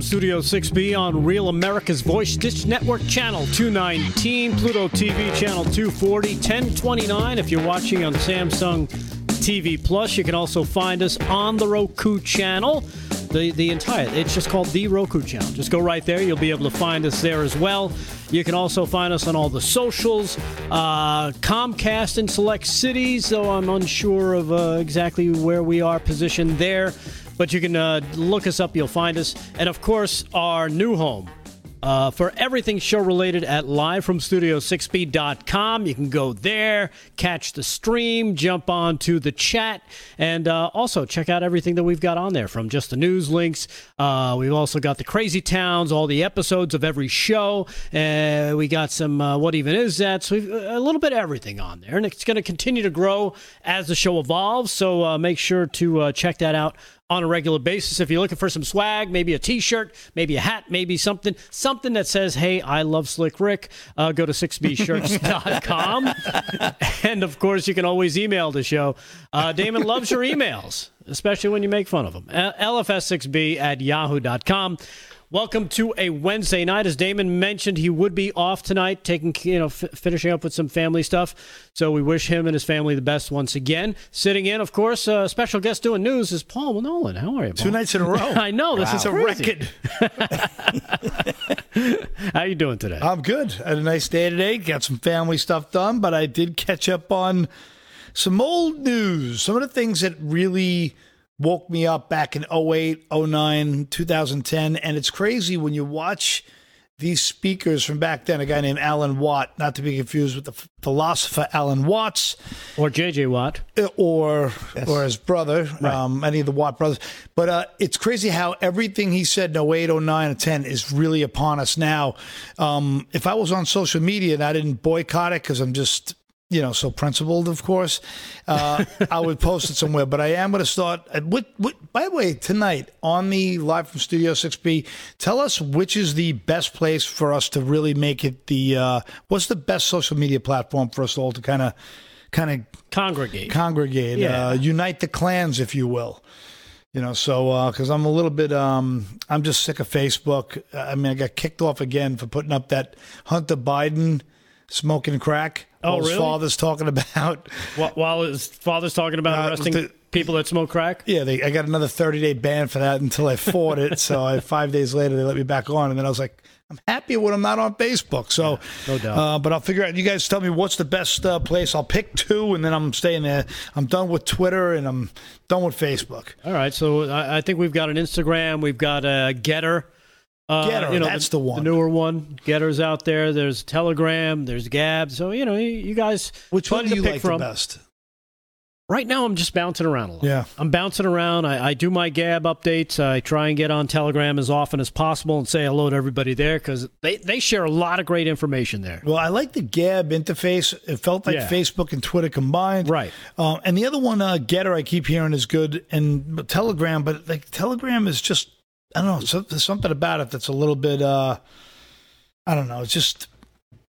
From Studio 6B on Real America's Voice Dish Network Channel 219, Pluto TV Channel 240, 1029. If you're watching on Samsung TV Plus, you can also find us on the Roku channel. The, the entire, it's just called the Roku channel. Just go right there. You'll be able to find us there as well. You can also find us on all the socials. Uh, Comcast in select cities, though I'm unsure of uh, exactly where we are positioned there. But you can uh, look us up, you'll find us. And of course, our new home. Uh, for everything show related at livefromstudio6b.com. You can go there, catch the stream, jump on to the chat, and uh, also check out everything that we've got on there from just the news links. Uh, we've also got the crazy towns, all the episodes of every show. Uh, we got some uh, What Even Is That? So we've a little bit of everything on there, and it's going to continue to grow as the show evolves. So uh, make sure to check that out on a regular basis. If you're looking for some swag, maybe a T-shirt, maybe a hat, maybe something, something that says, "Hey, I love Slick Rick," uh, go to 6bshirts.com. and of course, you can always email the show. Uh, Damon loves your emails, especially when you make fun of him. LFS6b at yahoo.com. Welcome to a Wednesday night. As Damon mentioned, he would be off tonight, taking you know f- finishing up with some family stuff. So we wish him and his family the best once again. Sitting in, of course, a uh, special guest doing news is Paul Nolan. How are you? Paul? Two nights in a row. I know this wow. is a record. How you doing today? I'm good. Had a nice day today. Got some family stuff done, but I did catch up on some old news. Some of the things that really woke me up back in 08, 09, 2010. And it's crazy when you watch these speakers from back then, a guy named Alan Watt, not to be confused with the philosopher Alan Watts. Or J.J. Watt. Uh, or yes. or his brother, right. um, any of the Watt brothers. But uh, it's crazy how everything he said in 08, 09, 10 is really upon us now. Um, if I was on social media and I didn't boycott it because I'm just you know, so principled, of course, uh, I would post it somewhere. But I am going to start. Uh, what, what, by the way, tonight on the live from Studio 6B, tell us which is the best place for us to really make it the. Uh, what's the best social media platform for us all to kind of, kind of congregate, congregate, yeah. uh, unite the clans, if you will. You know, so because uh, I'm a little bit, um, I'm just sick of Facebook. I mean, I got kicked off again for putting up that Hunter Biden smoking crack. Oh, really? His father's talking about while his father's talking about uh, arresting the, people that smoke crack. Yeah, they, I got another thirty day ban for that until I fought it. so I, five days later, they let me back on, and then I was like, I'm happy when I'm not on Facebook. So, yeah, no doubt. Uh, but I'll figure out. You guys tell me what's the best uh, place. I'll pick two, and then I'm staying there. I'm done with Twitter, and I'm done with Facebook. All right. So I, I think we've got an Instagram. We've got a Gettr. Uh, Gettr, you know, that's the, the, one. The newer one. Gettr's out there. There's Telegram. There's Gab. So you know, you, you guys. Which one do you like from. the best? Right now, I'm just bouncing around a lot. Yeah, I'm bouncing around. I, I, do my Gab updates. I try and get on Telegram as often as possible and say hello to everybody there because they, they share a lot of great information there. Well, I like the Gab interface. It felt like yeah. Facebook and Twitter combined. Right. Um, and the other one, uh, Gettr, I keep hearing is good, and Telegram, but like Telegram is just I don't know. There's something about it that's a little bit. Uh, I don't know. It's just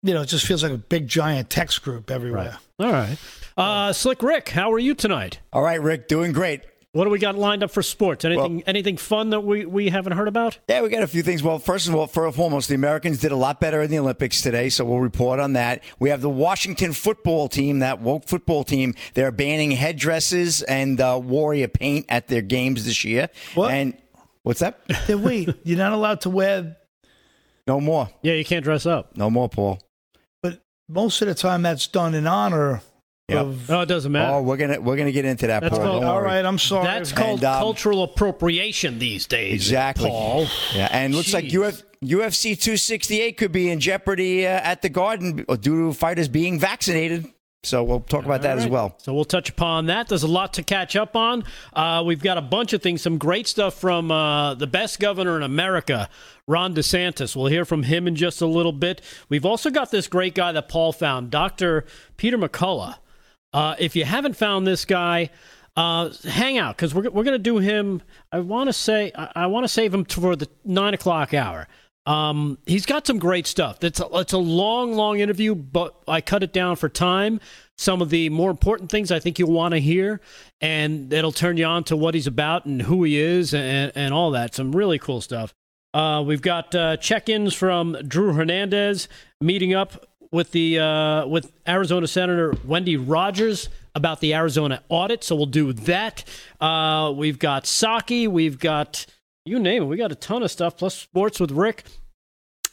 you know, it just feels like a big giant text group everywhere. Right. All right. Uh, Slick Rick, how are you tonight? All right, Rick, doing great. What do we got lined up for sports? Anything well, anything fun that we, we haven't heard about? Yeah, we got a few things. Well, first of all, first and foremost, the Americans did a lot better in the Olympics today, so we'll report on that. We have the Washington football team, that woke football team. They're banning headdresses and uh, warrior paint at their games this year. What? And What's that? wait, you're not allowed to wear. No more. Yeah, you can't dress up. No more, Paul. But most of the time, that's done in honor Yep. of No, it doesn't matter. Oh, we're gonna we're gonna get into that, That's Paul. called- Don't all worry. right, I'm sorry. That's called And, um, cultural appropriation these days. Exactly. Paul. Yeah, and looks like Jeez. Uf, UFC 268 could be in jeopardy uh, at the Garden due to fighters being vaccinated. So we'll talk about that All as well. So we'll touch upon that. There's a lot to catch up on. Uh, we've got a bunch of things, some great stuff from uh, the best governor in America, Ron DeSantis. We'll hear from him in just a little bit. We've also got this great guy that Paul found, Dr. Peter McCullough. Uh, if you haven't found this guy, uh, hang out because we're, we're going to do him. I want to say I, I want to save him for the nine o'clock hour. Um, he's got some great stuff. It's a, it's a long, long interview, but I cut it down for time. Some of the more important things I think you'll want to hear, and it'll turn you on to what he's about and who he is and, and all that. Some really cool stuff. Uh, we've got uh, check-ins from Drew Hernandez meeting up with the uh, with Arizona Senator Wendy Rogers about the Arizona audit. So we'll do that. Uh, we've got Psaki. We've got you name it. We got a ton of stuff. Plus sports with Rick.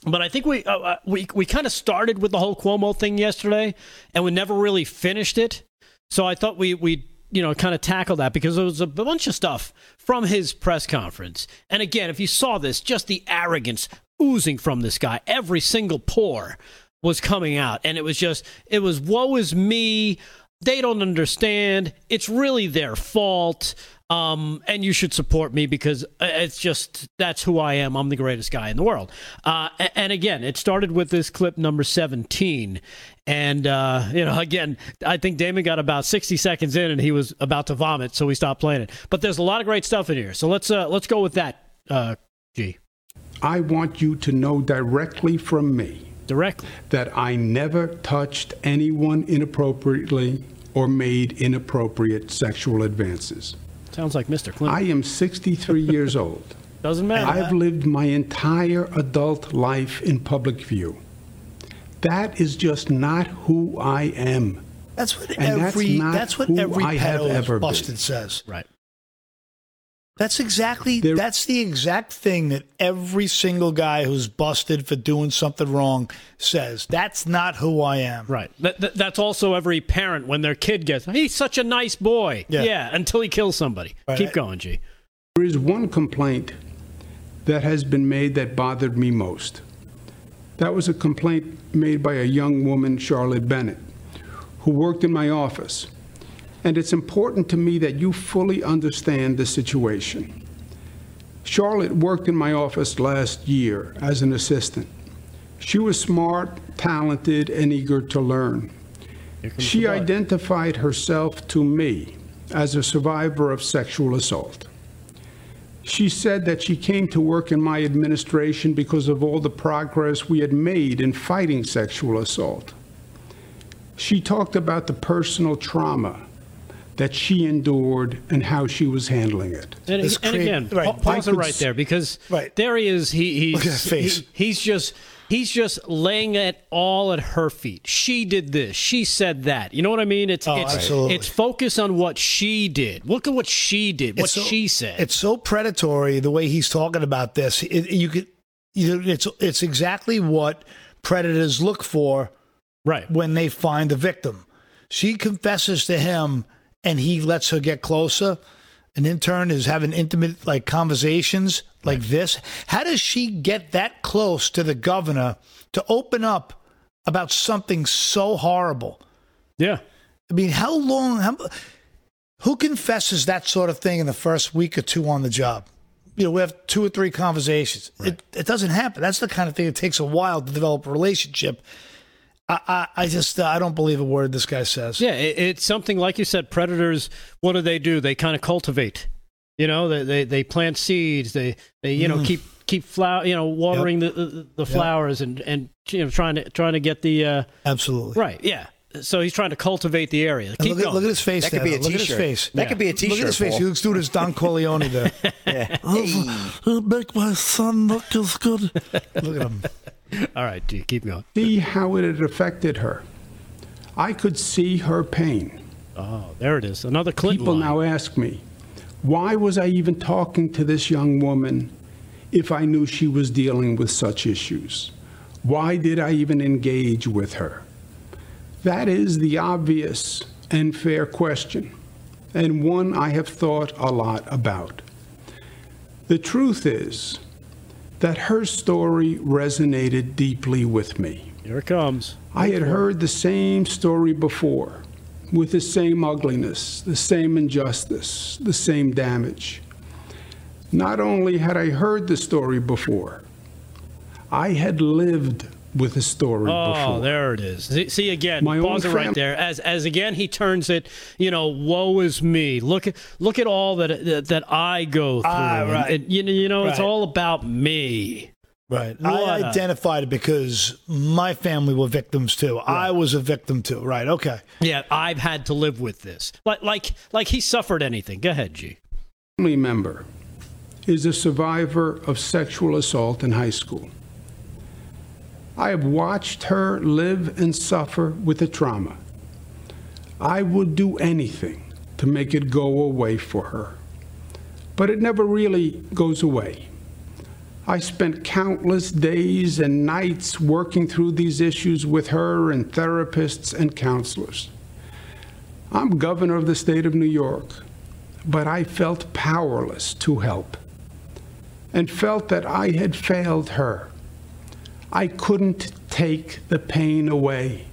But I think we uh, uh, we we kind of started with the whole Cuomo thing yesterday, and we never really finished it. So I thought we we you know kind of tackle that because there was a bunch of stuff from his press conference. And again, if you saw this, just the arrogance oozing from this guy, every single pore was coming out, and it was just it was woe is me. They don't understand. It's really their fault. Um, and you should support me because it's just that's who I am. I'm the greatest guy in the world. Uh, and again, it started with this clip number 17. And, uh, you know, again, I think Damon got about 60 seconds in and he was about to vomit, so we stopped playing it. But there's a lot of great stuff in here. So let's uh, let's go with that, uh, G. I want you to know directly from me Directly. that I never touched anyone inappropriately or made inappropriate sexual advances. Sounds like Mr. Clinton. I am 63 years old. Doesn't matter. I've lived my entire adult life in public view. That is just not who I am. That's what And that's every not that's what every I have pedo ever been. says. right. That's exactly There- that's the exact thing that every single guy who's busted for doing something wrong says. That's not who I am. Right. That, that, that's also every parent when their kid gets, he's such a nice boy. Yeah. until he kills somebody. Right. Keep going, G. There is one complaint that has been made that bothered me most. That was a complaint made by a young woman, Charlotte Bennett, who worked in my office. And it's important to me that you fully understand the situation. Charlotte worked in my office last year as an assistant. She was smart, talented, and eager to learn. She identified herself to me as a survivor of sexual assault. She said that she came to work in my administration because of all the progress we had made in fighting sexual assault. She talked about the personal trauma that she endured and how she was handling it. And, This and create- again, right. pause it right there because Right. there he is. He, Look he's at that face. he- he's just he's just laying it all at her feet. She did this. She said that. You know what I mean? It's Oh, it's absolutely. it's focus on what she did. Look at what she did. What so- she said. It's so predatory the way he's talking about this. It, you could, you know, it's it's exactly what predators look for right. when they find the victim. She confesses to him, and he lets her get closer. An intern is having intimate like conversations like this. How does she get that close to the governor to open up about something so horrible? Yeah. I mean, how long? How, who confesses that sort of thing in the first week or two on the job? You know, we have two or three conversations. It, it doesn't happen. That's the kind of thing that takes a while to develop a relationship. I, I, I just uh, I don't believe a word this guy says. Yeah, it, it's something like you said. Predators. What do they do? They kind of cultivate. You know, they, they they plant seeds. They they you know keep keep flower. You know, watering the the, the flowers and and you know trying to trying to get the uh, Absolutely. right. Yeah. So he's trying to cultivate the area. Keep look, at, going. look at his face. That could be a though. Look at his face. That could be a Look at his t-shirt, face. Paul. He looks doing his Don Corleone there. Yeah. Hey. make my son look as good. Look at him. All right, G, keep going. See how it had affected her. I could see her pain. Oh, there it is. Another Clinton People line. now ask me, why was I even talking to this young woman if I knew she was dealing with such issues? Why did I even engage with her? That is the obvious and fair question, and one I have thought a lot about. The truth is that her story resonated deeply with me. Here it comes. I had heard the same story before, with the same ugliness, the same injustice, the same damage. Not only had I heard the story before, I had lived with a story oh, before. there it is. See, see again, My pause own it right there. As as again he turns it, you know, woe is me. Look at look at all that that, that I go through. Ah, right. and, you know, you know, it's all about me. Right. What I a- identified it because my family were victims too. Right. I was a victim too. Right. Okay. Yeah, I've had to live with this. Like like like he suffered anything. Go ahead, G. family member is a survivor of sexual assault in high school. I have watched her live and suffer with the trauma. I would do anything to make it go away for her. But it never really goes away. I spent countless days and nights working through these issues with her and therapists and counselors. I'm governor of the state of New York but I felt powerless to help and felt that I had failed her. I couldn't take the pain away.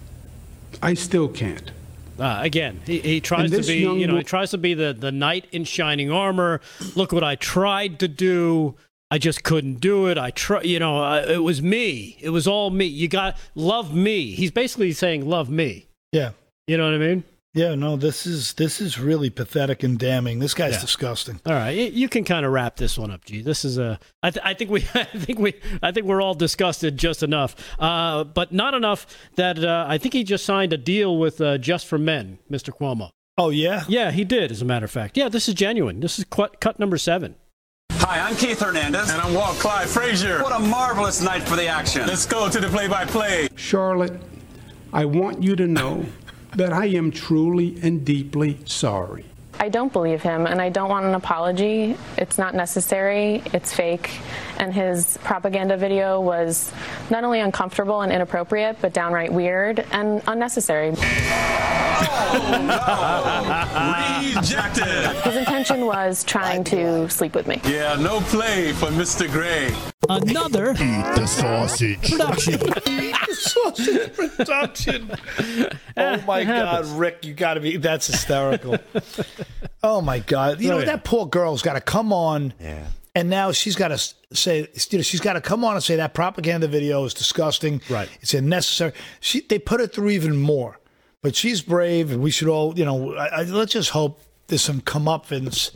I still can't. Uh, again, he, he tries to be, you know, wo- he tries to be the, the knight in shining armor. Look what I tried to do. I just couldn't do it. I try, you know, uh, it was me. It was all me. You got love me. He's basically saying love me. Yeah. You know what I mean? Yeah. No. This is this is really pathetic and damning. This guy's Yeah. disgusting. All right, you, you can kind of wrap this one up, G. This is a. I, th- I think we. I think we. I think we're all disgusted just enough, uh, but not enough that uh, I think he just signed a deal with uh, Just for Men, Mr. Cuomo. Oh yeah. Yeah, he did. As a matter of fact, yeah, this is genuine. This is cut, cut number seven. Hi, I'm Keith Hernandez. And I'm Walt Clyde Frazier. What a marvelous night for the action. Let's go to the play-by-play. Charlotte, I want you to know that I am truly and deeply sorry. I don't believe him and I don't want an apology. It's not necessary, it's fake. And his propaganda video was not only uncomfortable and inappropriate, but downright weird and unnecessary. Rejected. His intention was trying to sleep with me. Yeah, no play for Mr. Gray. Another Eat The sausage. production. Sausage production. oh my God. Rick, you got to be. That's hysterical. oh my God, you know that poor girl's got to come on. Yeah. And now she's got to say, you know, she's got to come on and say that propaganda video is disgusting. Right. It's unnecessary. She, they put her through even more. But she's brave, and we should all, you know, I, I, let's just hope there's some comeuppance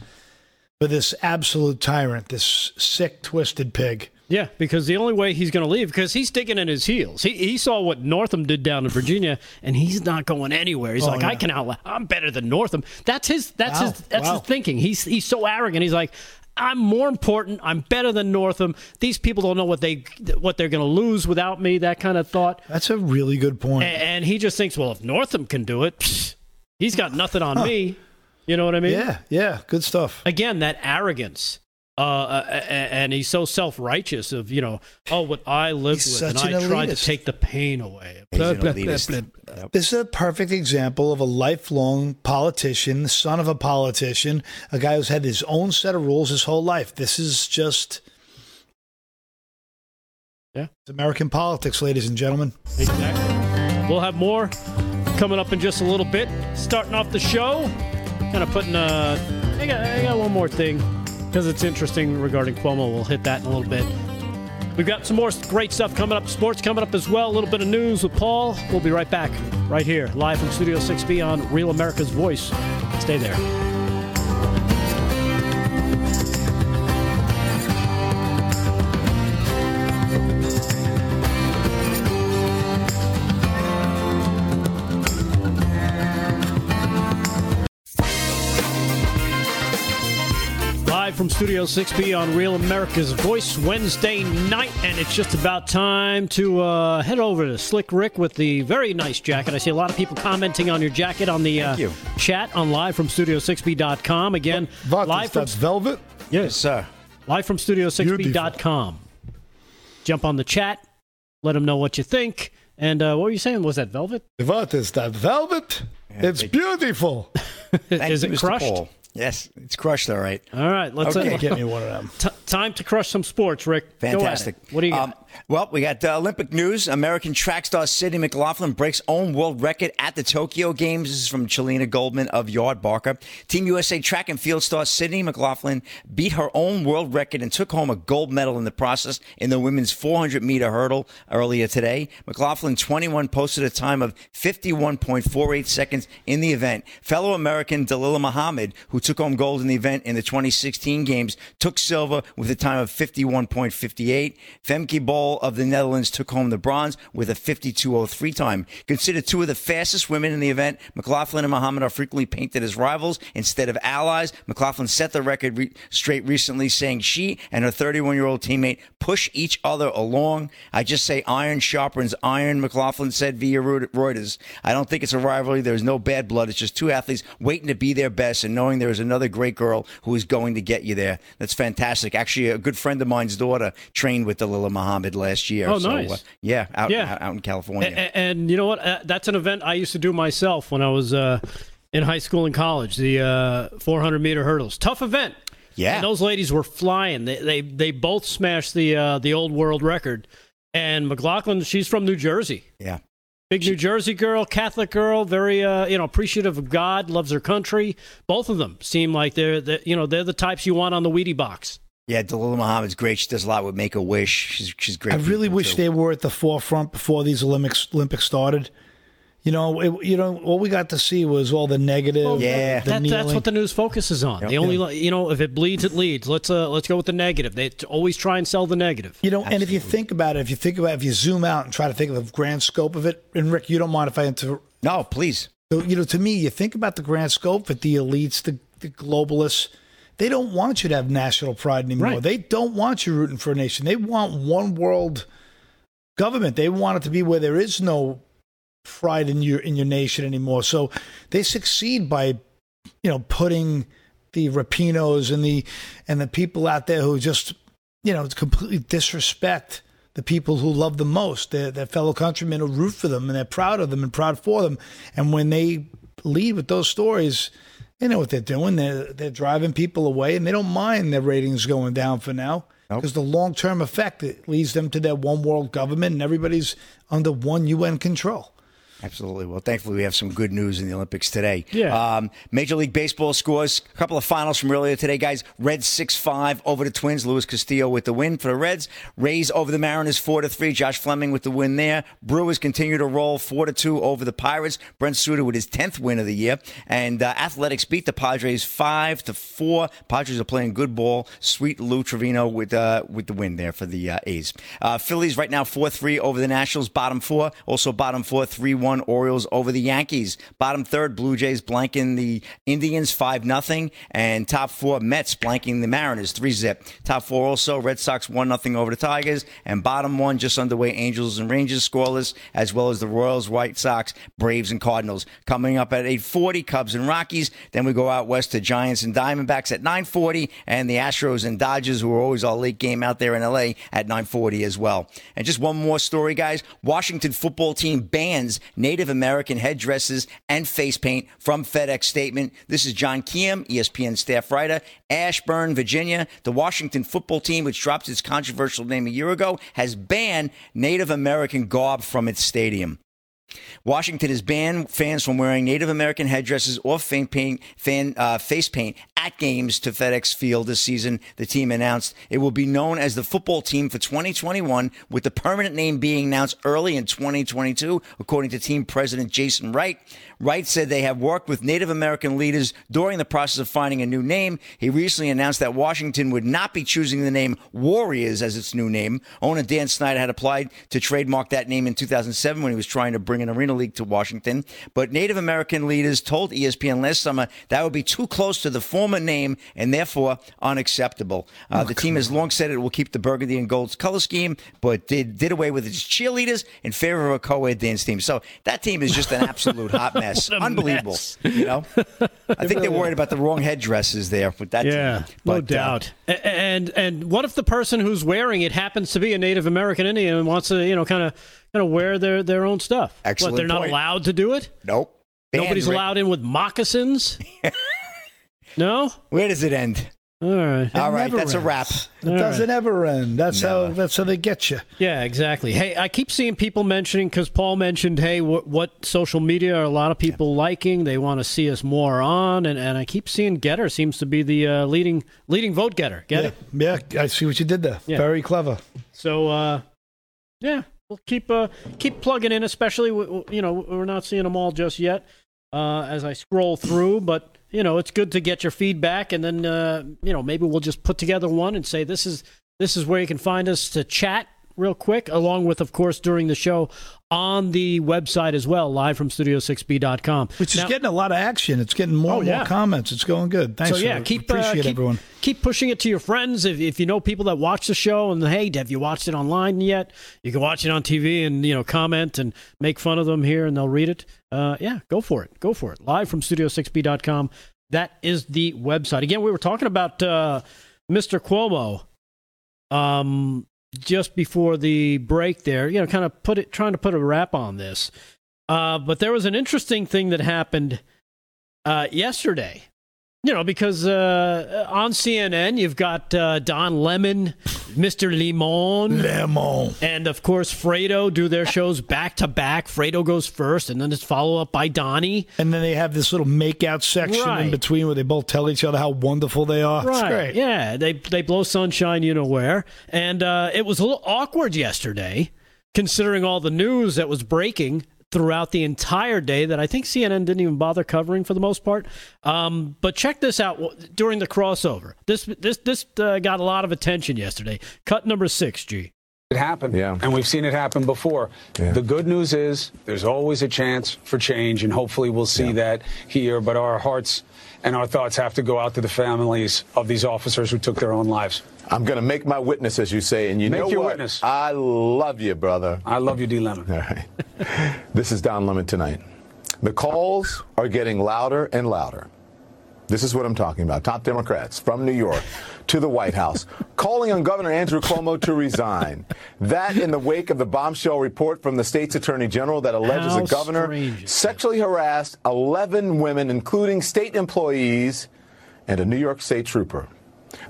for this absolute tyrant, this sick, twisted pig. Yeah, because the only way he's going to leave, because he's sticking in his heels. He, he saw what Northam did down in Virginia, and he's not going anywhere. He's Oh, like, yeah. I can out. I'm better than Northam. That's his. That's Wow, his. That's wow. his thinking. He's he's so arrogant. He's like, I'm more important. I'm better than Northam. These people don't know what they what they're going to lose without me. That kind of thought. That's a really good point. And, and he just thinks, well, if Northam can do it, psh, he's got nothing on me. You know what I mean? yeah, yeah, good stuff. again that arrogance uh, uh, and he's so self-righteous of you know oh what i lived He's with and such i an tried to take the pain away He's Blah, blah, blah, blah. Yep. This is a perfect example of a lifelong politician, the son of a politician, a guy who's had his own set of rules his whole life. This is just. Yeah. It's American politics, ladies and gentlemen. exactly we'll have more coming up in just a little bit starting off the show kind of putting uh i got, I got one more thing because it's interesting regarding cuomo. We'll hit that in a little bit. We've got some more great stuff coming up sports coming up as well. A little bit of news with paul. We'll be right back right here live from studio 6b on real america's voice. Stay there Live from Studio 6B on Real America's Voice Wednesday night, and it's just about time to uh, head over to Slick Rick with the very nice jacket. I see a lot of people commenting on your jacket on the uh, you. chat on live from Studio6B.com. Again, live from velvet. yes, Sir. live from Studio6B.com. Jump on the chat, let them know what you think. And uh, what were you saying? Was that Velvet? What is that velvet? it's beautiful. Is it crushed? Paul. Yes, it's crushed. All right. All right, let's Okay. uh, Get me one of them. T- time to crush some sports, Rick. Go at it. Fantastic. What do you got? Um, well, we got uh, Olympic news. American track star Sydney McLaughlin breaks own world record at the Tokyo Games. This is from Chelena Goldman of Yardbarker. Team USA track and field star Sydney McLaughlin beat her own world record and took home a gold medal in the process in the women's 400 meter hurdle earlier today. McLaughlin, 21, posted a time of 51.48 seconds in the event. Fellow American Dalila Muhammad, who took home gold in the event in the 2016 games, took silver with a time of 51.58. Femke Bol of the Netherlands took home the bronze with a 52.03 time. Considered two of the fastest women in the event, McLaughlin and Muhammad are frequently painted as rivals instead of allies. McLaughlin set the record re- straight recently, saying she and her 31 year old teammate push each other along. I just say iron sharpens iron, McLaughlin said via Reuters. I don't think it's a rivalry. There's no bad blood. It's just two athletes waiting to be their best and knowing there is another great girl who is going to get you there. That's fantastic. Actually, a good friend of mine's daughter trained with Dalila Muhammad last year. Oh, So, nice. uh, yeah, out, Yeah. out in California. A- a- and you know what? Uh, that's an event I used to do myself when I was uh, in high school and college. The uh, 400 meter hurdles, tough event. Yeah. and those ladies were flying. They they, they both smashed the uh, the old world record. And McLaughlin, she's from New Jersey. yeah. Big New Jersey girl, Catholic girl, very uh, you know appreciative of God, loves her country. Both of them seem like they're, they you know they're the types you want on the Wheatie box. Yeah, Dalila Muhammad's great. She does a lot with Make a Wish. She's she's great. I really wish too. they were at the forefront before these Olympics Olympics started. You know, it, you know, all we got to see was all the negative. Yeah. the That, that's what the news focuses on. The only you know if it bleeds, it leads. Let's uh, let's go with the negative. They always try and sell the negative. You know, and if you think about it, if you think about, it, if you zoom out and try to think of the grand scope of it, and Rick, you don't mind if I inter. No, please. So, you know, to me, you think about the grand scope that the elites, the, the globalists, they don't want you to have national pride anymore. Right. They don't want you rooting for a nation. They want one world government. They want it to be where there is no pride in your in your nation anymore. So they succeed by, you know, putting the Rapinoes and the and the people out there who just, you know, completely disrespect the people who love them most, their, their fellow countrymen who root for them and they're proud of them and proud for them. And when they lead with those stories, they know what they're doing. They're they're driving people away, and they don't mind their ratings going down for now because the long term effect it leads them to their one world government, and everybody's under one UN control. Absolutely. Well, thankfully, we have some good news in the Olympics today. Yeah. Um, Major League Baseball scores. A couple of finals from earlier today, guys. Reds 6 5 over the Twins. Luis Castillo with the win for the Reds. Rays over the Mariners 4 to 3. Josh Fleming with the win there. Brewers continue to roll 4 to 2 over the Pirates. Brent Suter with his 10th win of the year. And uh, Athletics beat the Padres 5 to 4. Padres are playing good ball. Sweet Lou Trivino with, uh, with the win there for the uh, A's. Uh, Phillies right now 4 3 over the Nationals. Bottom four. Also, bottom four 3 1 Orioles over the Yankees. Bottom third, Blue Jays blanking the Indians 5 0. And top four, Mets blanking the Mariners 3 zip. Top four also, Red Sox 1 0 over the Tigers. And bottom one, just underway, Angels and Rangers scoreless, as well as the Royals, White Sox, Braves, and Cardinals. Coming up at 8.40, Cubs and Rockies. Then we go out west to Giants and Diamondbacks at 9.40. And the Astros and Dodgers, who are always our late game out there in LA, at 9.40 as well. And just one more story, guys. Washington football team bans Native American headdresses and face paint from FedEx statement. This is John E ESPN staff writer. Ashburn, Virginia. The Washington football team, which dropped its controversial name a year ago, has banned Native American garb from its stadium. Washington has banned fans from wearing Native American headdresses or fan paint, fan, uh, face paint at games to FedEx Field this season. The team announced it will be known as the football team for 2021, with the permanent name being announced early in 2022, according to team president Jason Wright. Wright said they have worked with Native American leaders during the process of finding a new name. He recently announced that Washington would not be choosing the name Warriors as its new name. Owner Dan Snyder had applied to trademark that name in 2007 when he was trying to bring an arena league to Washington. But Native American leaders told ESPN last summer that would be too close to the former name and therefore unacceptable. Uh, the team has long said it will keep the burgundy and gold color scheme, but did, did away with its cheerleaders in favor of a co-ed dance team. So that team is just an absolute hot mess. A Unbelievable. mess. You know, I think they're worried about the wrong headdresses there with that. Yeah, team. no But, uh, doubt. A- and and what if the person who's wearing it happens to be a Native American Indian and wants to, you know, kind of kind of wear their their own stuff? Excellent What, they're not point. allowed to do it? nope. Nobody's Right. allowed in with moccasins. no. Where does it end? All right. All right, never that's a wrap. ends. It doesn't ever end. That's how. That's how they get you. Yeah, exactly. Hey, I keep seeing people mentioning because Paul mentioned, hey, what, what social media are a lot of people liking? They want to see us more on, and, and I keep seeing Gettr seems to be the uh, leading leading vote getter. Get yeah. it? Yeah, I see what you did there. Yeah. Very clever. So, uh, yeah, we'll keep uh, keep plugging in. Especially, w- w- you know, we're not seeing them all just yet uh, as I scroll through, but you know, it's good to get your feedback, and then uh, you know, maybe we'll just put together one and say this is this is where you can find us to chat real quick, along with, of course, during the show on the website as well, live from Studio6B.com. Which is Now- getting a lot of action. It's getting more Oh, and more yeah. comments. It's going good. Thanks. so yeah, keep uh, appreciate keep, everyone. keep pushing it to your friends. If, if you know people that watch the show and hey, have you watched it online yet? You can watch it on TV and you know comment and make fun of them here, and they'll read it. Uh, yeah, go for it. Go for it. Live from Studio6B.com. That is the website. Again, we were talking about uh, Mr. Cuomo. Um, just before the break, there, you know, kind of put it, trying to put a wrap on this. Uh, but there was an interesting thing that happened uh, yesterday. You know, because uh, on CNN you've got uh, Don Lemon, Mr. Limon, Lemon, and of course Fredo do their shows back to back. Fredo goes first, and then it's followed up by Donnie. And then they have this little make-out section Right. in between where they both tell each other how wonderful they are. It's Right. great. Yeah, they they blow sunshine, you know where. And uh, it was a little awkward yesterday, considering all the news that was breaking throughout the entire day that I think CNN didn't even bother covering for the most part. Um, but check this out during the crossover. This this this uh, got a lot of attention yesterday. Cut number six, G. It happened, yeah. and we've seen it happen before. The good news is there's always a chance for change, and hopefully we'll see that here. But our hearts and our thoughts have to go out to the families of these officers who took their own lives. I'm going to make my witness, as you say, and you Make know your what? witness. I love you, brother. I love you, D. Lemon. All right. this is Don Lemon tonight. The calls are getting louder and louder. This is what I'm talking about. Top Democrats from New York to the White House calling on Governor Andrew Cuomo to resign. That in the wake of the bombshell report from the state's attorney general that alleges How the governor sexually harassed 11 women, including state employees and a New York State trooper.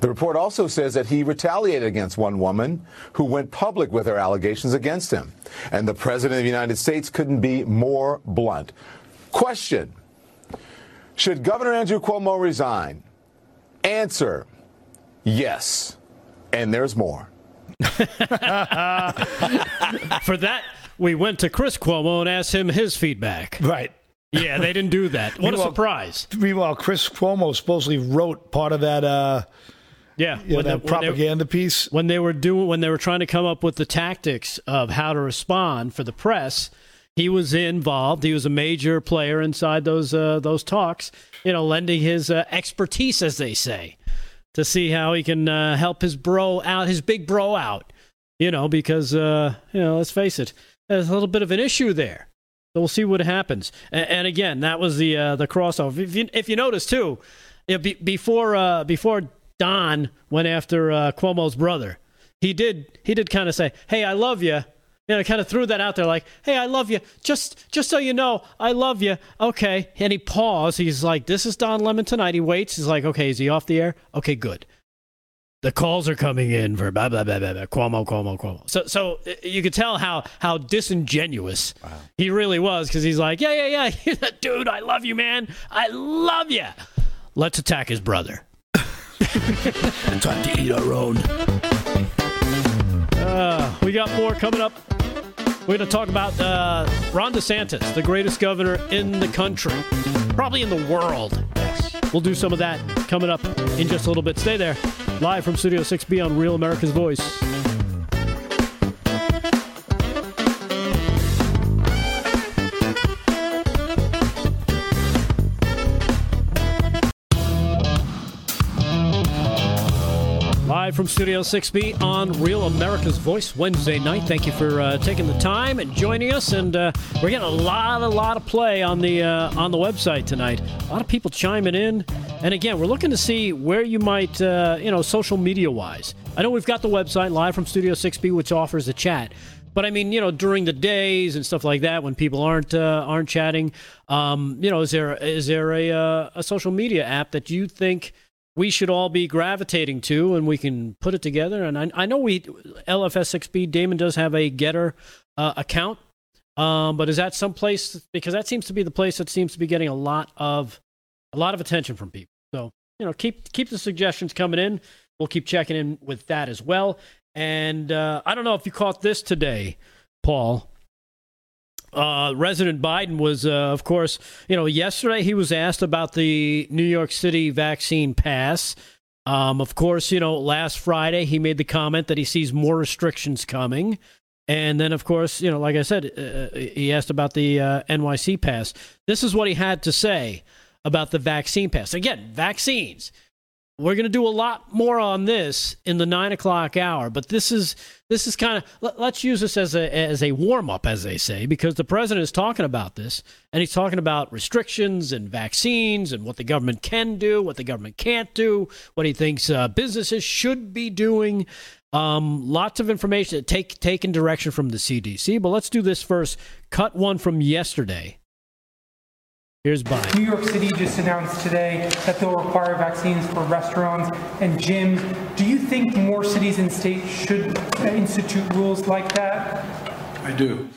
The report also says that he retaliated against one woman who went public with her allegations against him. And the President of the United States couldn't be more blunt. Question Should Governor Andrew Cuomo resign? Answer Yes. And there's more. For that, we went to Chris Cuomo and asked him his feedback. Right. Yeah, they didn't do that. What a surprise. Meanwhile, Chris Cuomo supposedly wrote part of that. Uh, Yeah, you know, that the- when they- propaganda piece. when they were doing when they were trying to come up with the tactics of how to respond for the press he was involved. He was a major player inside those uh, those talks you know lending his uh, expertise as they say to see how he can uh, help his bro out his big bro out you know because uh, you know let's face it there's a little bit of an issue there. So we'll see what happens. And, and again that was the uh, the crossover. If you, if you notice too you know, be, before uh, before Don went after uh, Cuomo's brother. He did he did kind of say, "Hey, I love you." You know, kind of threw that out there, like, "Hey, I love you." Just just so you know, I love you. Okay, and he paused. He's like, "This is Don Lemon tonight." He waits. He's like, "Okay, is he off the air?" Okay, good. The calls are coming in for blah blah blah blah, blah Cuomo, Cuomo, Cuomo. So so uh, you could tell how how disingenuous wow. he really was because he's like, "Yeah, yeah, yeah, dude, I love you, man. I love you." Let's attack his brother. Time to eat our own. Uh, we got more coming up. We're going to talk about uh, Ron DeSantis, the greatest governor in the country, probably in the world. We'll do some of that coming up in just a little bit. Stay there. Live from Studio 6B on Real America's Voice. Live from Studio 6B on Real America's Voice Wednesday night. Thank you for uh, taking the time and joining us. And uh, we're getting a lot, a lot of play on the uh, on the website tonight. A lot of people chiming in. And again, we're looking to see where you might, uh, you know, social media wise. I know we've got the website live from Studio 6B, which offers a chat. But I mean, you know, during the days and stuff like that, when people aren't uh, aren't chatting, um, you know, is there is there a uh, a social media app that you think we should all be gravitating to, and we can put it together? And I, I know we LFS6B Damon does have a Gettr uh, account, um, but is that someplace because that seems to be the place that seems to be getting a lot of a lot of attention from people. So you know, keep keep the suggestions coming in. We'll keep checking in with that as well. And uh, I don't know if you caught this today, Paul. Uh, Resident Biden was, uh, of course, you know, yesterday he was asked about the New York City vaccine pass. Um, of course, you know, last Friday he made the comment that he sees more restrictions coming. And then, of course, you know, like I said, uh, he asked about the uh, NYC pass. This is what he had to say about the vaccine pass. Again, vaccines. We're going to do a lot more on this in the nine o'clock hour, but this is this is kind of let, us use this as a as a warm up, as they say, because the president is talking about this, and he's talking about restrictions and vaccines and what the government can do, what the government can't do, what he thinks uh, businesses should be doing. Um, lots of information take taken direction from the CDC, but let's do this first. Cut one from yesterday Here's Biden. New York City just announced today that they'll require vaccines for restaurants and gyms. Do you think more cities and states should institute rules like that? I do.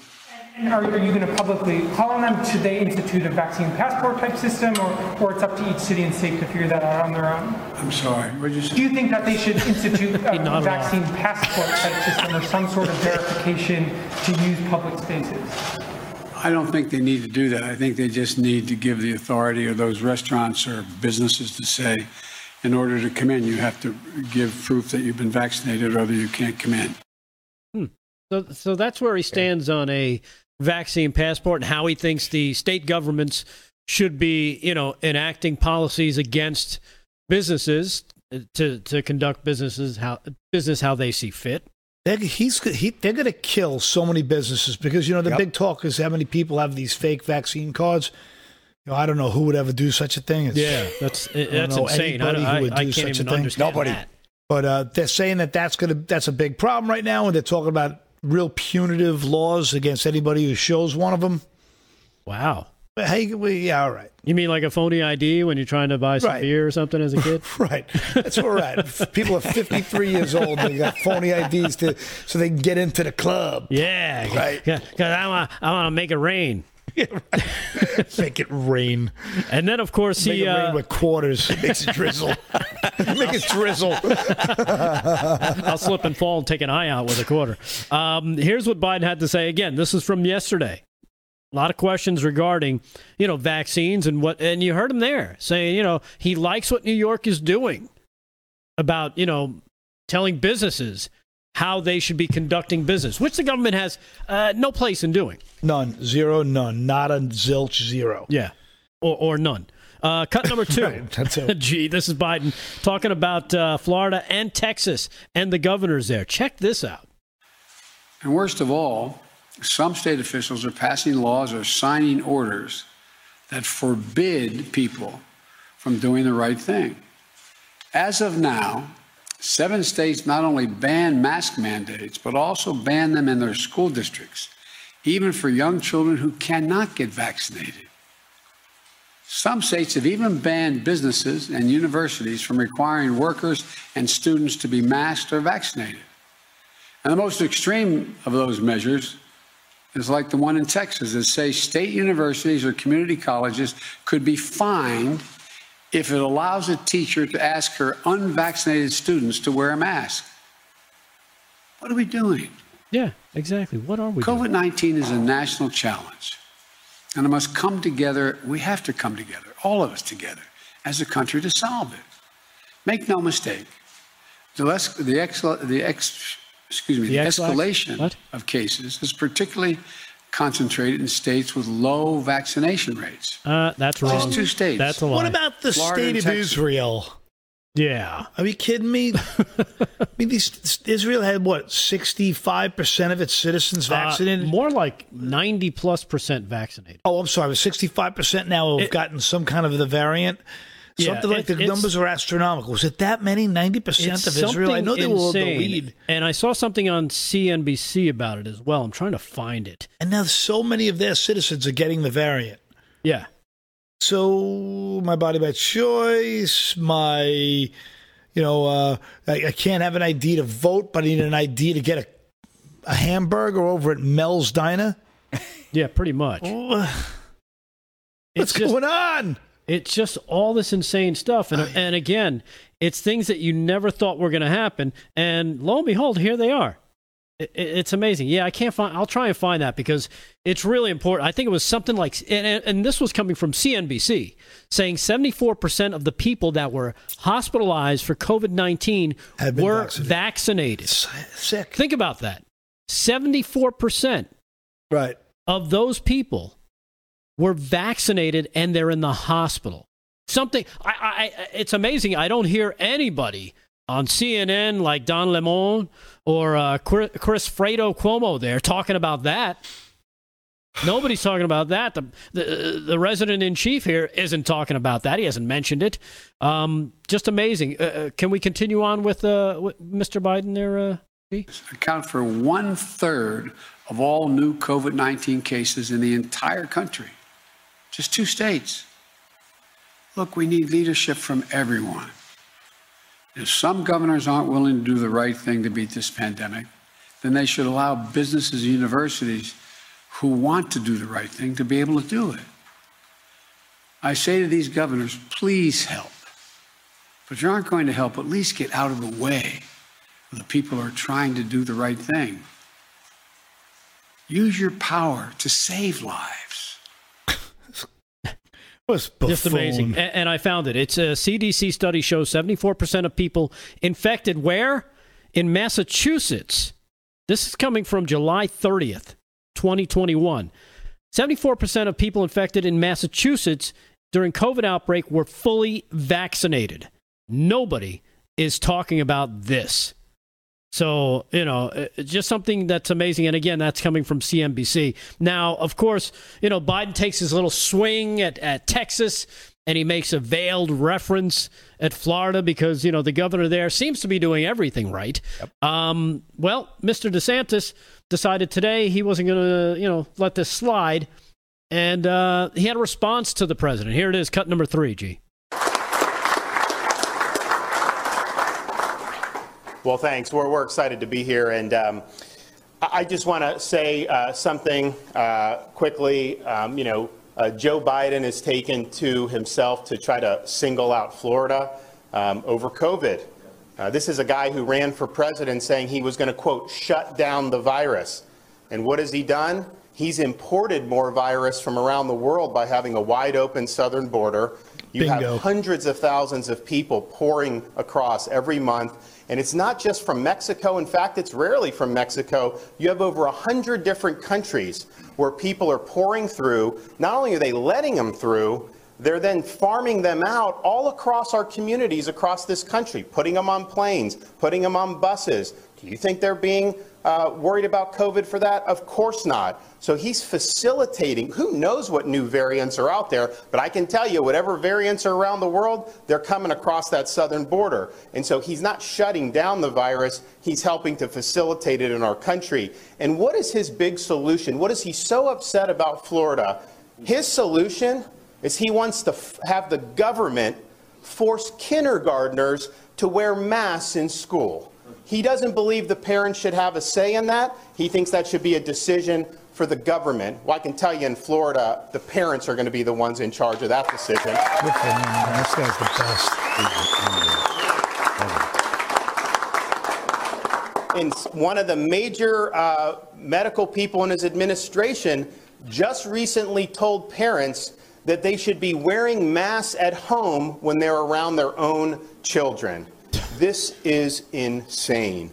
And are, are you going to publicly call on them? Should they institute a vaccine passport type system, or, or it's up to each city and state to figure that out on their own? I'm sorry. What did you say? Do you think that they should institute a vaccine passport type system or some sort of verification to use public spaces? I don't think they need to do that. I think they just need to give the authority or those restaurants or businesses to say, in order to come in, you have to give proof that you've been vaccinated or that you can't come in. Hmm. So, so that's where he stands on a vaccine passport and how he thinks the state governments should be, you know, enacting policies against businesses to to conduct businesses how business how they see fit. They're, he's he, they're going to kill so many businesses because you know the yep. big talk is how many people have these fake vaccine cards. You know, I don't know who would ever do such a thing. It's, yeah, that's that's insane. I, I, I, can't even understand Nobody. That. But uh, they're saying that that's going to that's a big problem right now, and they're talking about real punitive laws against anybody who shows one of them. Wow. But hey, we, yeah, all right. You mean like a phony ID when you're trying to buy some right. beer or something as a kid? right. That's all right. People are 53 years old. And they got phony IDs to so they can get into the club. Yeah. Right. Because I want I want to make it rain. Make it rain. And then, of course, Make he it uh, rain with quarters. Makes it drizzle. Make it drizzle. I'll slip and fall and take an eye out with a quarter. Um, here's what Biden had to say again. This is from yesterday a lot of questions regarding you know vaccines and what and you heard him there saying you know he likes what new york is doing about you know telling businesses how they should be conducting business which the government has uh, no place in doing. None. Zero none. Not a zilch zero. Yeah. Or, or none. Uh, cut number two. right, Gee, this is Biden talking about uh, Florida and Texas and the governors there. Check this out. And worst of all, some state officials are passing laws or signing orders that forbid people from doing the right thing. As of now, seven states not only ban mask mandates, but also ban them in their school districts, even for young children who cannot get vaccinated. Some states have even banned businesses and universities from requiring workers and students to be masked or vaccinated. And the most extreme of those measures is like the one in Texas that say state universities or community colleges could be fined if it allows a teacher to ask her unvaccinated students to wear a mask. What are we doing? Yeah, exactly. What are we COVID 19 is a national challenge. And it must come together. We have to come together, all of us together, as a country to solve it. Make no mistake. The, less, the, ex, the ex, excuse me, the, the escalation of cases is particularly concentrated in states with low vaccination rates. Uh, that's wrong. Just two states. That's a lie. What about the Florida state of Texas. Israel? Yeah. Are you kidding me? I mean, these, Israel had what, 65% of its citizens uh, vaccinated? Uh, more like 90 plus percent vaccinated. Oh, I'm sorry. 65% now have it, gotten some kind of the variant. Yeah, Something like it- the numbers are astronomical. Was it that many? Ninety percent of Israel. I know they something were the lead. And I saw something on CNBC about it as well. I'm trying to find it. And now so many of their citizens are getting the variant. Yeah. So my body by choice, my, you know, uh, I, I can't have an ID to vote, but I need an ID to get a, a hamburger over at Mel's Diner. Yeah, pretty much. What's going on? It's just all this insane stuff, and and again, it's things that you never thought were going to happen, and lo and behold, here they are. It, it- it's amazing. Yeah, I can't find. I'll try and find that because it's really important. I think it was something like, and, and, this was coming from CNBC, saying 74 percent of the people that were hospitalized for COVID 19 were vaccinated. vaccinated. Sick. Think about that. 74 percent Right. of those people were vaccinated and they're in the hospital. Something I, I, it's amazing. I don't hear anybody on CNN like Don Lemon or uh, Chris, Chris Fredo Cuomo there talking about that. Nobody's talking about that. The, the the resident in chief here isn't talking about that. He hasn't mentioned it. Um, just amazing. Uh, Uh, can we continue on with, uh, with Mr. Biden there? Uh, account for one third of all new COVID 19 cases in the entire country. Just two states. Look, we need leadership from everyone. If some governors aren't willing to do the right thing to beat this pandemic, then they should allow businesses and universities who want to do the right thing to be able to do it. I say to these governors, please help. But you aren't going to help, at least get out of the way of the people who are trying to do the right thing. Use your power to save lives. Was Just amazing. A- And, I found it. It's a CDC study shows 74% of people infected where? In Massachusetts. This is coming from July 30th, 2021. 74% of people infected in Massachusetts during COVID outbreak were fully vaccinated. Nobody is talking about this. So, you know, uh, just something that's amazing. And again, that's coming from CNBC. Now, of course, you know, Biden takes his little swing at, at Texas and he makes a veiled reference at Florida because, you know, the governor there seems to be doing everything right. Um, well, Mr. DeSantis decided today he wasn't going to, you know, let this slide. And uh, he had a response to the president. Here it is, cut number three, G. Well, thanks. We're, we're excited to be here. And um, I just want to say uh, something uh, quickly. Um, you know, uh, Joe Biden has taken to himself to try to single out Florida um, over COVID. Uh, this is a guy who ran for president saying he was going to, quote, shut down the virus. And what has he done? He's imported more virus from around the world by having a wide open southern border. You Bingo. have hundreds of thousands of people pouring across every month. And it's not just from Mexico. In fact, it's rarely from Mexico. You have over 100 different countries where people are pouring through. Not only are they letting them through, they're then farming them out all across our communities across this country, putting them on planes, putting them on buses. Do you think they're being uh, worried about COVID for that? Of course not. So he's facilitating. Who knows what new variants are out there? But I can tell you, whatever variants are around the world, they're coming across that southern border. And so he's not shutting down the virus, he's helping to facilitate it in our country. And what is his big solution? What is he so upset about Florida? His solution is he wants to have the government force kindergartners to wear masks in school. He doesn't believe the parents should have a say in that. He thinks that should be a decision for the government. Well, I can tell you in Florida, the parents are going to be the ones in charge of that decision. Good for him, man. This guy's the best. And one of the major uh, medical people in his administration just recently told parents that they should be wearing masks at home when they're around their own children. This is insane.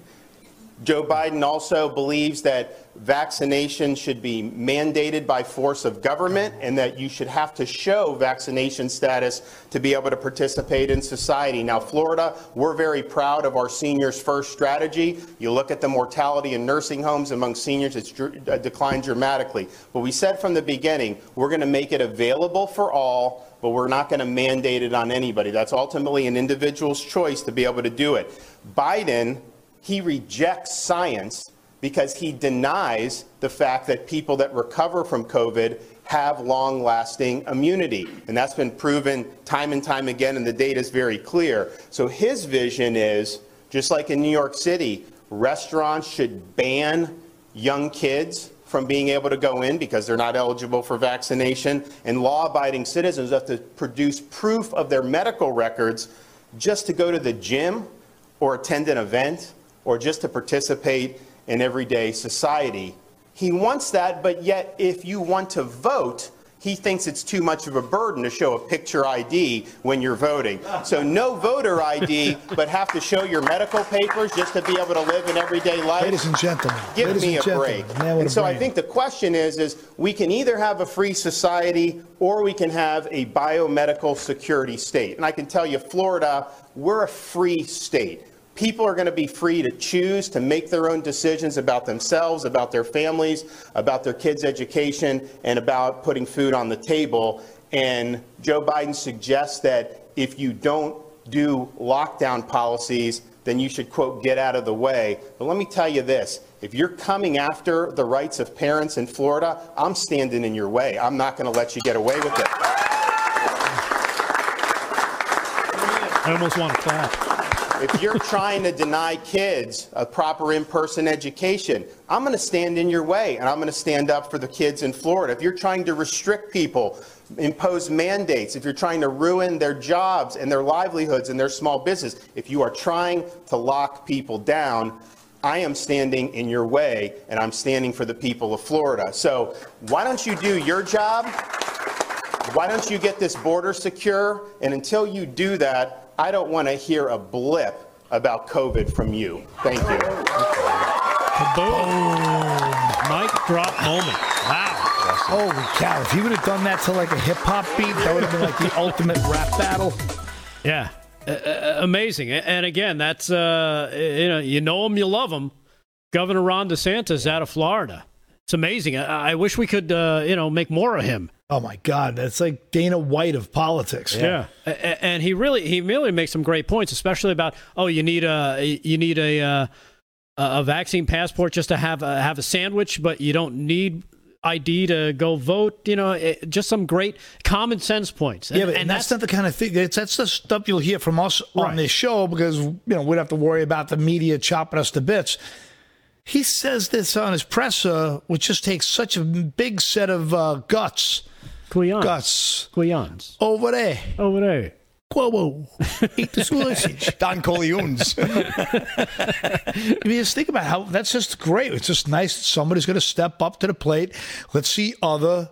Joe Biden also believes that vaccination should be mandated by force of government and that you should have to show vaccination status to be able to participate in society. Now, Florida, we're very proud of our seniors first strategy. You look at the mortality in nursing homes among seniors, it's uh, declined dramatically. But we said from the beginning, we're going to make it available for all, but we're not going to mandate it on anybody. That's ultimately an individual's choice to be able to do it. Biden he rejects science because he denies the fact that people that recover from COVID have long lasting immunity. And that's been proven time and time again, and the data is very clear. So his vision is just like in New York City, restaurants should ban young kids from being able to go in because they're not eligible for vaccination, and law abiding citizens have to produce proof of their medical records just to go to the gym or attend an event or just to participate in everyday society. He wants that, but yet if you want to vote, he thinks it's too much of a burden to show a picture ID when you're voting. So no voter ID, but have to show your medical papers just to be able to live in everyday life. Ladies and gentlemen, give me a break. And so I think the question is, is we can either have a free society or we can have a biomedical security state. And I can tell you, Florida, we're a free state. People are going to be free to choose to make their own decisions about themselves, about their families, about their kids' education, and about putting food on the table. And Joe Biden suggests that if you don't do lockdown policies, then you should, quote, get out of the way. But let me tell you this if you're coming after the rights of parents in Florida, I'm standing in your way. I'm not going to let you get away with it. I almost want to clap if you're trying to deny kids a proper in-person education, I'm going to stand in your way and I'm going to stand up for the kids in Florida. If you're trying to restrict people, impose mandates, if you're trying to ruin their jobs and their livelihoods and their small business, if you are trying to lock people down, I am standing in your way and I'm standing for the people of Florida. So why don't you do your job? Why don't you get this border secure? And until you do that, I don't want to hear a blip about COVID from you. Thank you. Boom. Mic drop moment. Wow. Holy cow. If he would have done that to like a hip hop beat, that would have been like the ultimate rap battle. Yeah. Uh, amazing. And again, that's, uh, you know, you know him, you love him. Governor Ron DeSantis out of Florida. It's amazing. I, I wish we could, uh, you know, make more of him. Oh my God, that's like Dana White of politics. Yeah, yeah. and he really he really makes some great points, especially about oh you need a you need a uh, a vaccine passport just to have a, have a sandwich, but you don't need ID to go vote. You know, it, just some great common sense points. And, yeah, but and that's, that's, not the kind of thing. That's, that's the stuff you'll hear from us right. on this show because you know we don't have to worry about the media chopping us to bits. He says this on his presser, which just takes such a big set of uh, guts Queons. Gus. Over there. Over there. Quobo. Eat the sausage. Don Corleone's. I mean, just think about how that's just great. It's just nice that somebody's going to step up to the plate. Let's see other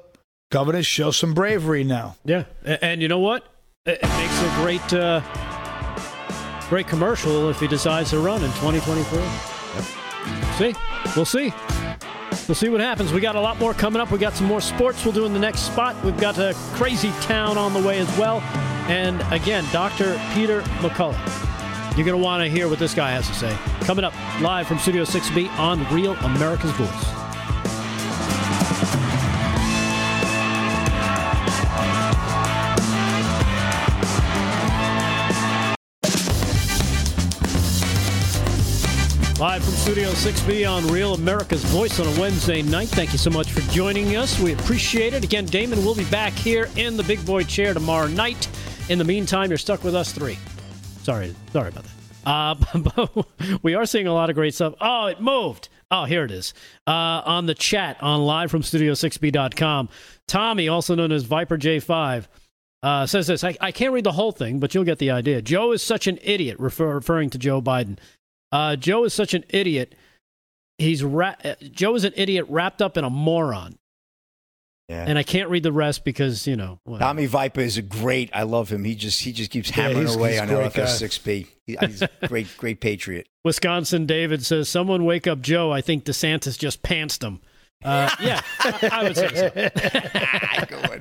governors show some bravery now. Yeah. And you know what? It makes a great, uh, great commercial if he decides to run in 2024. Yep. See? We'll see. We'll see what happens. We got a lot more coming up. We got some more sports we'll do in the next spot. We've got a crazy town on the way as well. And again, Dr. Peter McCullough. You're going to want to hear what this guy has to say. Coming up live from Studio 6B on Real America's Voice. Live from Studio 6B on Real America's Voice on a Wednesday night. Thank you so much for joining us. We appreciate it. Again, Damon will be back here in the big boy chair tomorrow night. In the meantime, you're stuck with us three. Sorry, sorry about that. Uh, but we are seeing a lot of great stuff. Oh, it moved. Oh, here it is. Uh, on the chat on live from studio6b.com. Tommy, also known as Viper J5, uh, says this. I, I, can't read the whole thing, but you'll get the idea. Joe is such an idiot, refer, referring to Joe Biden. Uh, Joe is such an idiot. He's ra- Joe is an idiot wrapped up in a moron. Yeah. And I can't read the rest because you know. whatever. Tommy Viper is a great. I love him. He just he just keeps Yeah, hammering he's- away he's on a guy. LFS6B. He- He's a great great patriot. Wisconsin David says, "Someone wake up Joe. I think DeSantis just pantsed him." Uh, yeah, I, I would say so.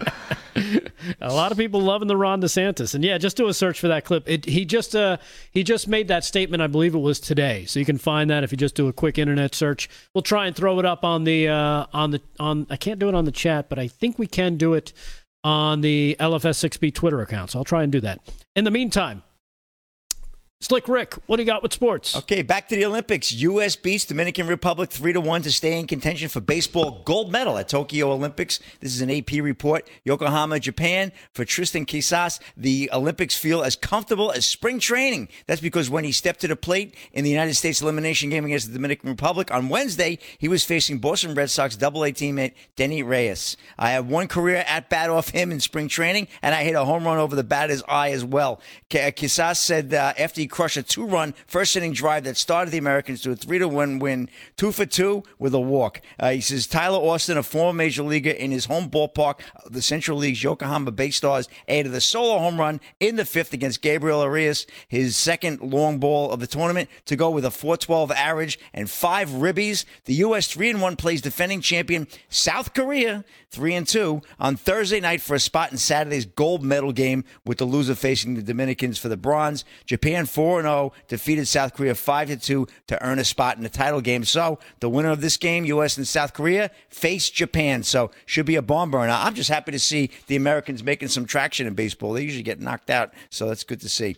a lot of people loving the Ron DeSantis, and yeah, just do a search for that clip. It, he just uh, he just made that statement. I believe it was today, so you can find that if you just do a quick internet search. We'll try and throw it up on the uh, on the on. I can't do it on the chat, but I think we can do it on the LFS6B Twitter account. So I'll try and do that. In the meantime, Slick Rick, what do you got with sports? Okay, back to the Olympics. U.S. beats Dominican Republic three to one to stay in contention for baseball gold medal at Tokyo Olympics. This is an AP report. Yokohama, Japan. For Triston Casas, the Olympics feel as comfortable as spring training. That's because when he stepped to the plate in the United States elimination game against the Dominican Republic on Wednesday, he was facing Boston Red Sox Double A teammate Denyi Reyes. I have one career at bat off him in spring training, and I hit a home run over the batter's eye as well. Quizas said uh, after he crushed a two-run first inning drive that started the Americans to a three to one win, two for two with a walk. Uh, he says Tyler Austin, a former major leaguer in his home ballpark, the Central League's Yokohama Bay Stars, added a solo home run in the fifth against Gabriel Arias, his second long ball of the tournament, to go with a 412 average and five ribbies. The U.S. three and one plays defending champion South Korea three and two on Thursday night for a spot in Saturday's gold medal game, with the loser facing the Dominicans for the bronze. Japan four and zero defeated South Korea five to two to earn a spot in the title game. So the winner of this game, U.S. and South Korea, face Japan. So should be a bomb burner. I'm just happy to see the Americans making some traction in baseball. They usually get knocked out, so that's good to see.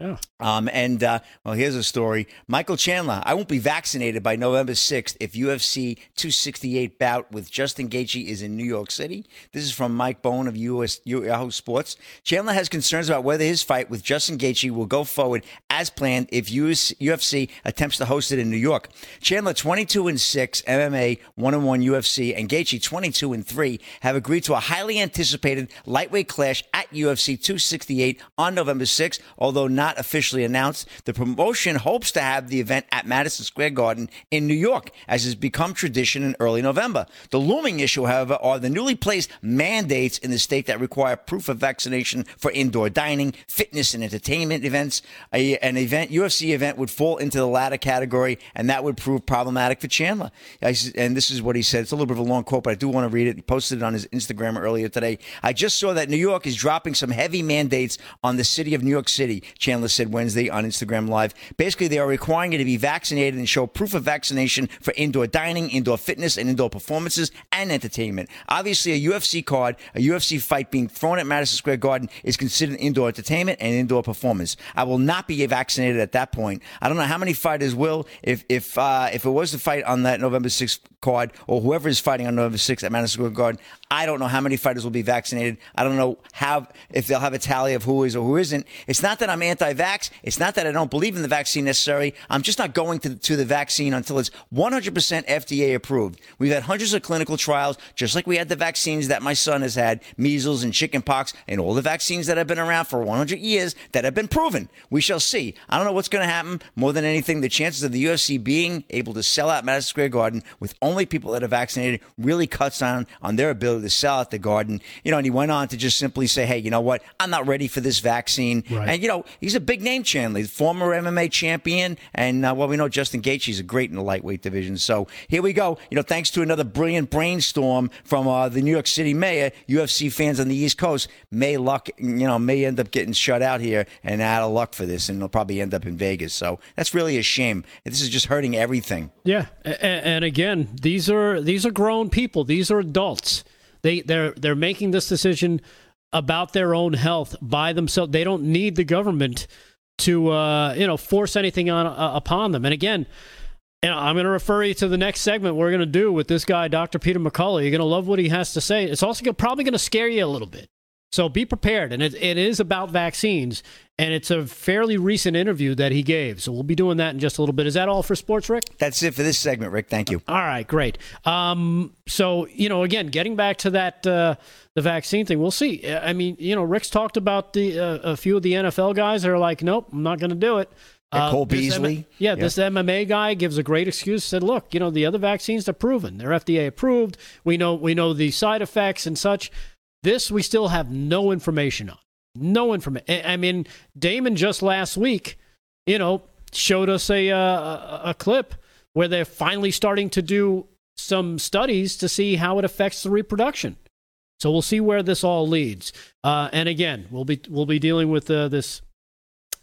Yeah. Um, and uh, well, here's a story. Michael Chandler, I won't be vaccinated by November 6th if UFC 268 bout with Justin Gaethje is in New York City. This is from Mike Bohn of US Yahoo Sports. Chandler has concerns about whether his fight with Justin Gaethje will go forward as planned if US, UFC attempts to host it in New York. Chandler, 22 and 6 MMA, 1 and 1 UFC, and Gaethje, 22 and 3, have agreed to a highly anticipated lightweight clash at UFC 268 on November 6th, although not officially announced. The promotion hopes to have the event at Madison Square Garden in New York, as has become tradition in early November. The looming issue, however, are the newly placed mandates in the state that require proof of vaccination for indoor dining, fitness, and entertainment events. A, an event, UFC event, would fall into the latter category, and that would prove problematic for Chandler. I And this is what he said. It's a little bit of a long quote, but I do want to read it. He posted it on his Instagram earlier today. I just saw that New York is dropping some heavy mandates on the city of New York City, Chandler said Wednesday on Instagram Live. Basically, they are requiring you to be vaccinated and show proof of vaccination for indoor dining, indoor fitness, and indoor performances and entertainment. Obviously, a UFC card, a UFC fight being thrown at Madison Square Garden is considered indoor entertainment and indoor performance. I will not be vaccinated at that point. I don't know how many fighters will. If if uh, if it was to fight on that November 6th card, or whoever is fighting on November 6th at Madison Square Garden, I don't know how many fighters will be vaccinated. I don't know how if they'll have a tally of who is or who isn't. It's not that I'm anti-vax. It's not that I don't believe in the vaccine necessarily. I'm just not going to, to the vaccine until it's 100% FDA approved. We've had hundreds of clinical trials, just like we had the vaccines that my son has had, measles and chickenpox, and all the vaccines that have been around for 100 years that have been proven. We shall see. I don't know what's going to happen. More than anything, the chances of the UFC being able to sell out Madison Square Garden with only people that are vaccinated really cuts down on their ability to sell out the garden. You know, and he went on to just simply say, hey, you know what? I'm not ready for this vaccine. Right. And, you know, he's a big name, Chandler, former MMA champion. And, uh, well, we know Justin Gaethje's a great in the lightweight division. So here we go. You know, thanks to another brilliant brainstorm from uh, the New York City mayor, UFC fans on the East Coast may luck, you know, may end up getting shut out here and out of luck for this. And they'll probably end up in Vegas. So that's really a shame. This is just hurting everything. Yeah, A- a- and again, these are these are grown people. These are adults. They they're they're making this decision about their own health by themselves. They don't need the government to uh, you know force anything on uh, upon them. And again, know, I'm going to refer you to the next segment we're going to do with this guy, Dr. Peter McCullough. You're going to love what he has to say. It's also probably going to scare you a little bit. So be prepared. And it, it is about vaccines. And it's a fairly recent interview that he gave. So we'll be doing that in just a little bit. Is that all for sports, Rick? That's it for this segment, Rick. Thank you. All right, great. Um, so you know, again, getting back to that uh, the vaccine thing, we'll see. I mean, you know, Rick's talked about the uh, a few of the NFL guys that are like, nope, I'm not going to do it. Uh, Cole this M- Beasley. yeah, this MMA guy gives a great excuse. Said, "Look, you know the other vaccines are proven; they're FDA approved. We know we know the side effects and such. This we still have no information on. No information. I mean, Damon just last week, you know, showed us a, uh, a clip where they're finally starting to do some studies to see how it affects the reproduction. So we'll see where this all leads. Uh, and again, we'll be we'll be dealing with uh, this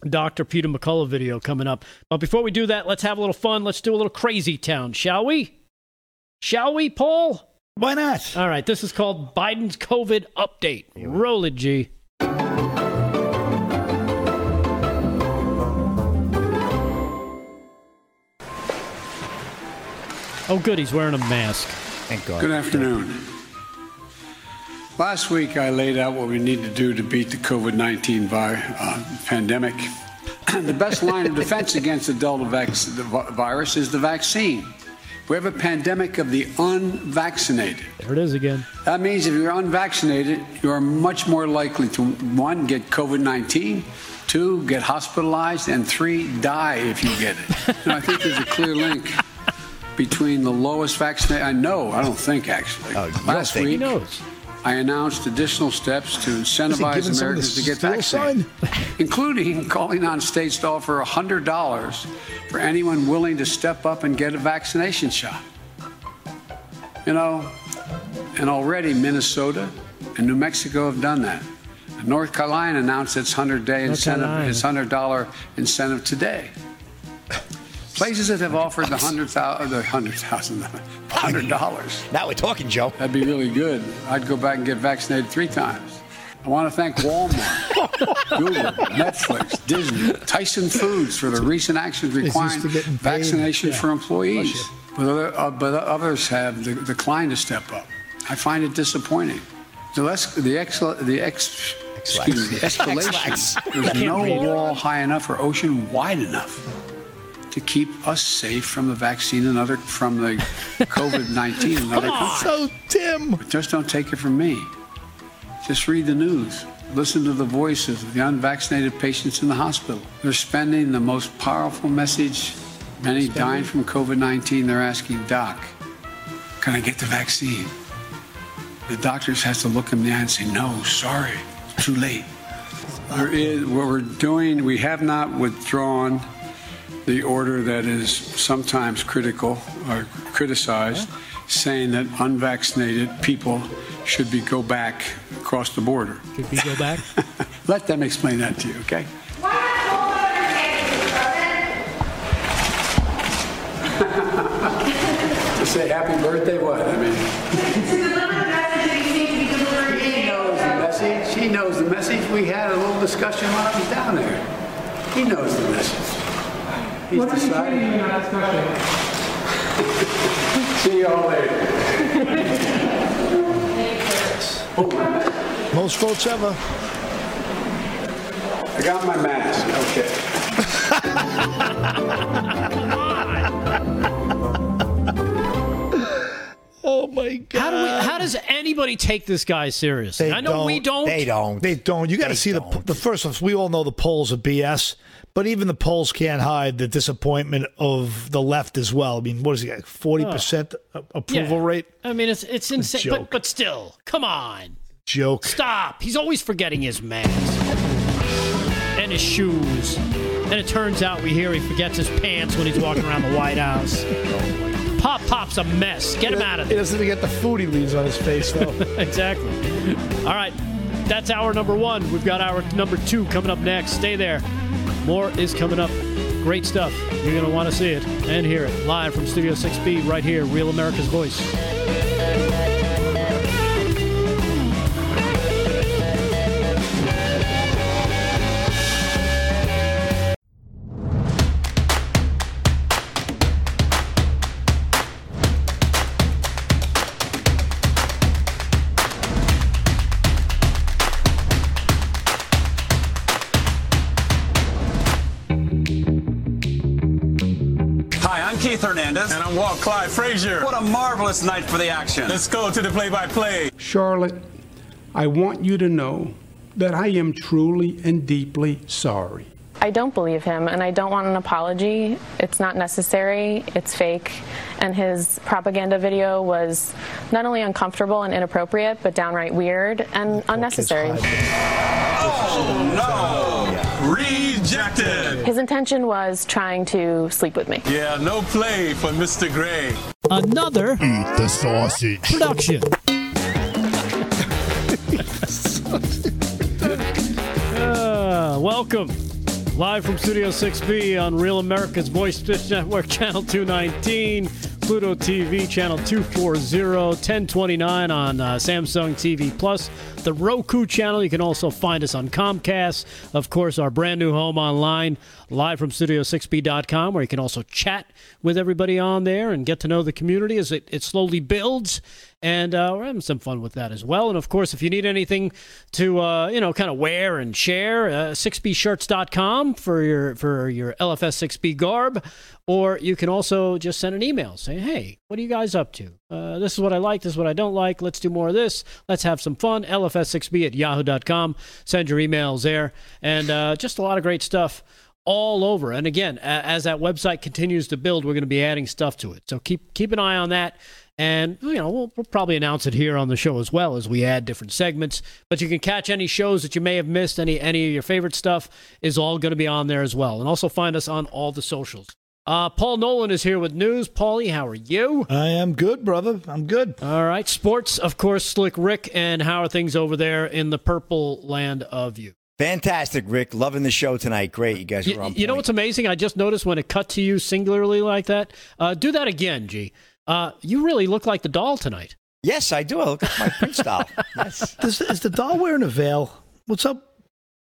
Dr. Peter McCullough video coming up. But before we do that, let's have a little fun. Let's do a little crazy town, shall we? Shall we, Paul? Why not? All right, this is called Biden's COVID update. Roll it, G. Oh, good, he's wearing a mask. Thank God. Good afternoon. Last week, I laid out what we need to do to beat the COVID 19 vi- uh, pandemic. the best line of defense against the Delta vac- the virus is the vaccine. We have a pandemic of the unvaccinated. There it is again. That means if you're unvaccinated, you are much more likely to, one, get COVID 19, two, get hospitalized, and three, die if you get it. And I think there's a clear link between the lowest vaccinated. I know, I don't think actually. Oh, you don't Last think. week, He knows. I announced additional steps to incentivize giving some of Americans to get vaccinated, including calling on states to offer $100 for anyone willing to step up and get a vaccination shot. You know, and already Minnesota and New Mexico have done that. And North Carolina announced its 100-day incentive, Carolina. its $100 incentive today. Places that have offered the hundred thousand, the hundred thousand, hundred dollars. Now we're talking, Joe. That'd be really good. I'd go back and get vaccinated three times. I want to thank Walmart, Google, Netflix, Disney, Tyson Foods for the recent actions requiring to getting paid. vaccination Yeah. for employees. But, other, uh, but others have de- declined to step up. I find it disappointing. The, less, the, ex, the ex, excuse me, the escalation. There's no wall high enough or ocean wide enough to keep us safe from the vaccine and other from the COVID-19 and other countries. So Tim. Just don't take it from me. Just read the news. Listen to the voices of the unvaccinated patients in the hospital. They're spending the most powerful message. Many dying from COVID 19. They're asking, Doc, can I get the vaccine? The doctors have to look in the eye and say, No, sorry, it's too late. There is, what we're doing, we have not withdrawn the order that is sometimes critical or criticized, saying that unvaccinated people should be go back across the border. Should we go back? Let them explain that to you, okay? to say happy birthday, what? I mean, he knows the message. He knows the message. We had a little discussion while I was down there. He knows the message. He's What did you decided. change in that? See you all later. Most votes ever. I got my mask. Okay. Oh my God. How do we? How does anybody take this guy seriously? They I know we don't. They don't. They don't. You got to see the don't. the first ones. We all know the polls are BS, but even the polls can't hide the disappointment of the left as well. I mean, what is he? Forty percent oh. approval Yeah. rate. I mean, it's it's insane. But but still, come on, Joke. stop. He's always forgetting his mask and his shoes. And it turns out we hear he forgets his pants when he's walking around the White House. Pop Pop's a mess. Get him out of there. He doesn't even get the food he leaves on his face though. exactly. All right. That's hour number one. We've got our number two coming up next. Stay there. More is coming up. Great stuff. You're going to want to see it and hear it live from Studio 6B right here, Real America's Voice. And Clyde Frazier. What a marvelous night for the action. Let's go to the play-by-play. Charlotte, I want you to know that I am truly and deeply sorry. I don't believe him, and I don't want an apology. It's not necessary. It's fake. And his propaganda video was not only uncomfortable and inappropriate, but downright weird and unnecessary. Oh, no. Rejected. His intention was trying to sleep with me. Yeah, no play for Mr. Gray. Another Eat the sausage. production. Uh, welcome. Live from Studio 6B on Real America's Voice DISH Network, Channel 219, Pluto TV, Channel 240, 1029 on uh, Samsung TV Plus, the Roku channel. You can also find us on Comcast. Of course, our brand new home online, live from Studio6B.com, where you can also chat with everybody on there and get to know the community as it, it slowly builds and uh, we're having some fun with that as well. And of course, if you need anything to uh, you know kind of wear and share, uh, 6bshirts.com for your for your LFS 6B garb, or you can also just send an email saying, "Hey, what are you guys up to? Uh, this is what I like. This is what I don't like. Let's do more of this. Let's have some fun." LFS6B at yahoo.com. Send your emails there, and uh, just a lot of great stuff all over. And again, as that website continues to build, we're going to be adding stuff to it. So keep keep an eye on that. And, you know, we'll, we'll, probably announce it here on the show as well as we add different segments. But you can catch any shows that you may have missed, any, any of your favorite stuff is all going to be on there as well. And also find us on all the socials. Uh, Paul Nolan is here with news. Paulie, how are you? I am good, brother. I'm good. All right. Sports, of course, Slick Rick. And how are things over there in the purple land of you? Fantastic, Rick. Loving the show tonight. Great. You guys you, are on You know what's amazing? I just noticed when it cut to you singularly like that. Uh, do that again, G. Uh, you really look like the doll tonight. Yes, I do. I look like my Prince doll. Yes. Is, is the doll wearing a veil? What's up?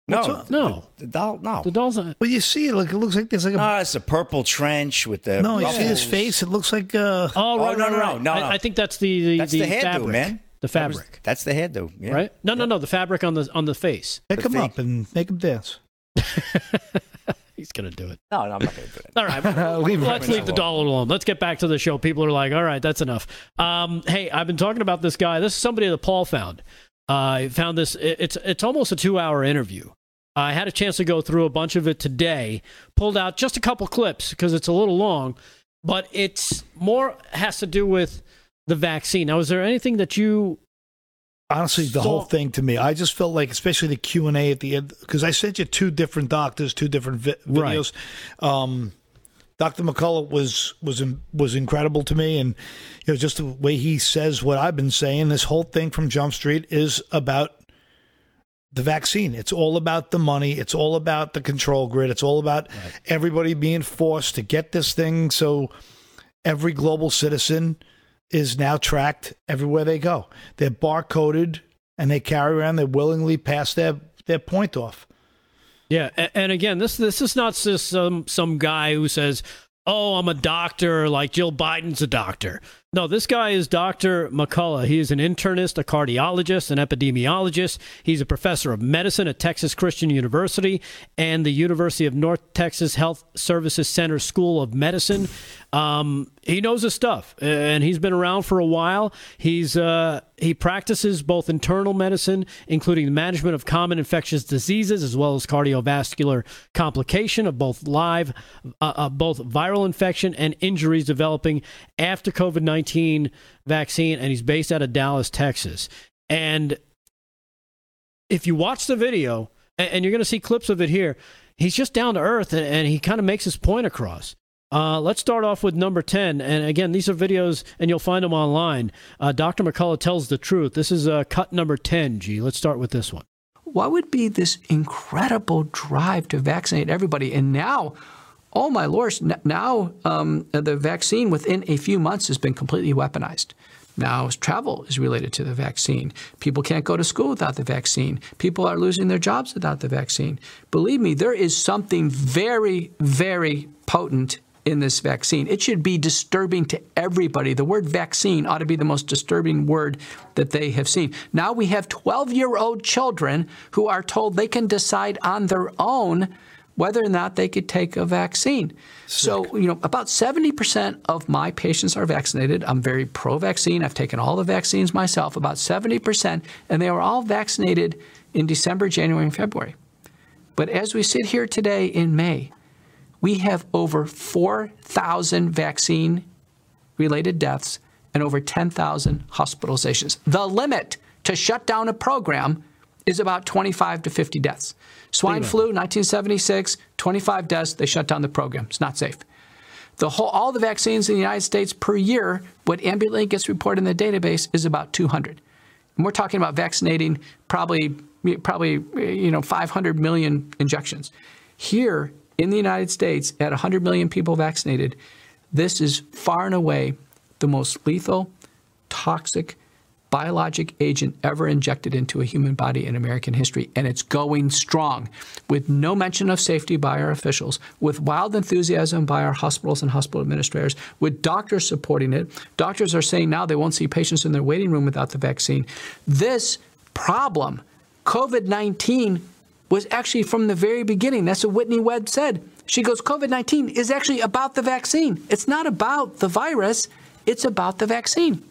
What's no, up? no. The, the, doll, no. The doll's not. Well, you see it. Like it looks like there's like a. No, it's a purple trench with the. No, you ruffles. see his face. It looks like. Uh, oh, right, oh, no, right, no, right. no, no, I, no. I think that's the the, That's the, the hairdo, fabric, man. The That was- fabric, that's the hairdo. Yeah. right? No, no, no. The fabric on the on the face. pick him up and make him dance. He's gonna do it. No, no, I'm not going to do it. All right, Leave let's leave the doll alone. Let's get back to the show. People are like, all right, that's enough. Um, hey, I've been talking about this guy. This is somebody that Paul found. Uh, I found this. it- It's it's almost a two hour interview. I had a chance to go through a bunch of it today. Pulled out just a couple clips because it's a little long, but it's more has to do with the vaccine. Now, is there anything that you Honestly, the So- whole thing to me, I just felt like, especially the Q and A at the end, because I sent you two different doctors, two different vi- Right. videos. Um, Dr. McCullough was was was incredible to me, and you know just the way he says what I've been saying. This whole thing from Jump Street is about the vaccine. It's all about the money. It's all about the control grid. It's all about everybody being forced to get this thing so every global citizen is now tracked everywhere they go. They're barcoded and they carry around. They willingly pass their their point off. Yeah, and again, this this is not just some some guy who says, "Oh, I'm a doctor," like Jill Biden's a doctor. No, this guy is Dr. McCullough. He is an internist, a cardiologist, an epidemiologist. He's a professor of medicine at Texas Christian University and the University of North Texas Health Services Center School of Medicine. Um, he knows his stuff, and he's been around for a while. He's uh, he practices both internal medicine, including the management of common infectious diseases, as well as cardiovascular complication of both live, uh, uh, both viral infection and injuries developing after COVID nineteen vaccine. And he's based out of Dallas, Texas. And if you watch the video, and, you're going to see clips of it here, he's just down to earth, and, and he kind of makes his point across. Uh, let's start off with number 10. And again, these are videos, and you'll find them online. Uh, Dr. McCullough tells the truth. This is uh, cut number 10, G. Let's start with this one. What would be this incredible drive to vaccinate everybody? And now, oh my lord, now um, the vaccine within a few months has been completely weaponized. Now, travel is related to the vaccine. People can't go to school without the vaccine. People are losing their jobs without the vaccine. Believe me, there is something very, very potent in this vaccine. It should be disturbing to everybody. The word vaccine ought to be the most disturbing word that they have seen. Now we have 12 year old children who are told they can decide on their own whether or not they could take a vaccine. So, you know, about 70% of my patients are vaccinated. I'm very pro vaccine. I've taken all the vaccines myself, about 70%, and they were all vaccinated in December, January, and February. But as we sit here today in May, we have over 4,000 vaccine related deaths and over 10,000 hospitalizations. The limit to shut down a program is about 25 to 50 deaths. Swine flu, 1976, 25 deaths, they shut down the program. It's not safe. The whole, all the vaccines in the United States per year, what ambulantly gets reported in the database is about 200. And we're talking about vaccinating probably, probably you know, 500 million injections. Here in the United States, at 100 million people vaccinated, this is far and away the most lethal, toxic, biologic agent ever injected into a human body in American history, and it's going strong with no mention of safety by our officials, with wild enthusiasm by our hospitals and hospital administrators, with doctors supporting it. Doctors are saying now they won't see patients in their waiting room without the vaccine. This problem, COVID 19, was actually from the very beginning. That's what Whitney Webb said. She goes, COVID 19 is actually about the vaccine. It's not about the virus, it's about the vaccine.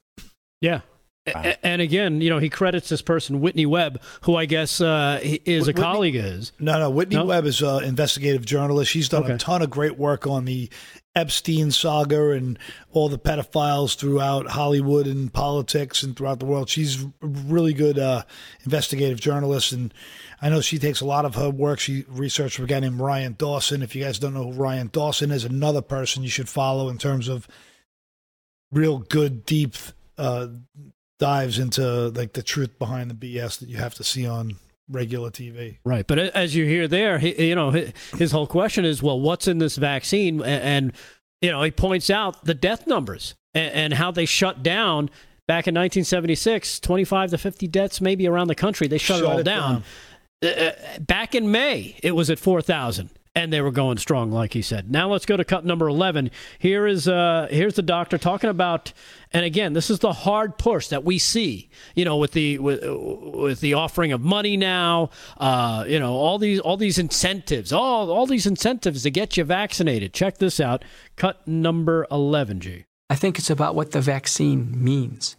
Yeah. Right. And again, you know, he credits this person, Whitney Webb, who I guess uh, is a colleague is. No, no, Whitney no? Webb is an investigative journalist. She's done okay. a ton of great work on the Epstein saga and all the pedophiles throughout Hollywood and politics and throughout the world. She's a really good uh, investigative journalist, and I know she takes a lot of her work. She researched a guy named Ryan Dawson. If you guys don't know who Ryan Dawson is, another person you should follow in terms of real good, deep uh, dives into like the truth behind the BS that you have to see on regular TV. Right, but as you hear there, he, you know, his whole question is, well, what's in this vaccine? And, you know, he points out the death numbers and, and how they shut down back in 1976, 25 to 50 deaths maybe around the country. They shut, shut it all it down. down. Uh, uh, back in May, it was at 4,000 and they were going strong, like he said. Now let's go to cut number eleven. Here is uh, here's the doctor talking about, and again, this is the hard push that we see. You know, with the with, with the offering of money now, uh, you know, all these all these incentives, all all these incentives to get you vaccinated. Check this out. Cut number eleven, G. I think it's about what the vaccine means.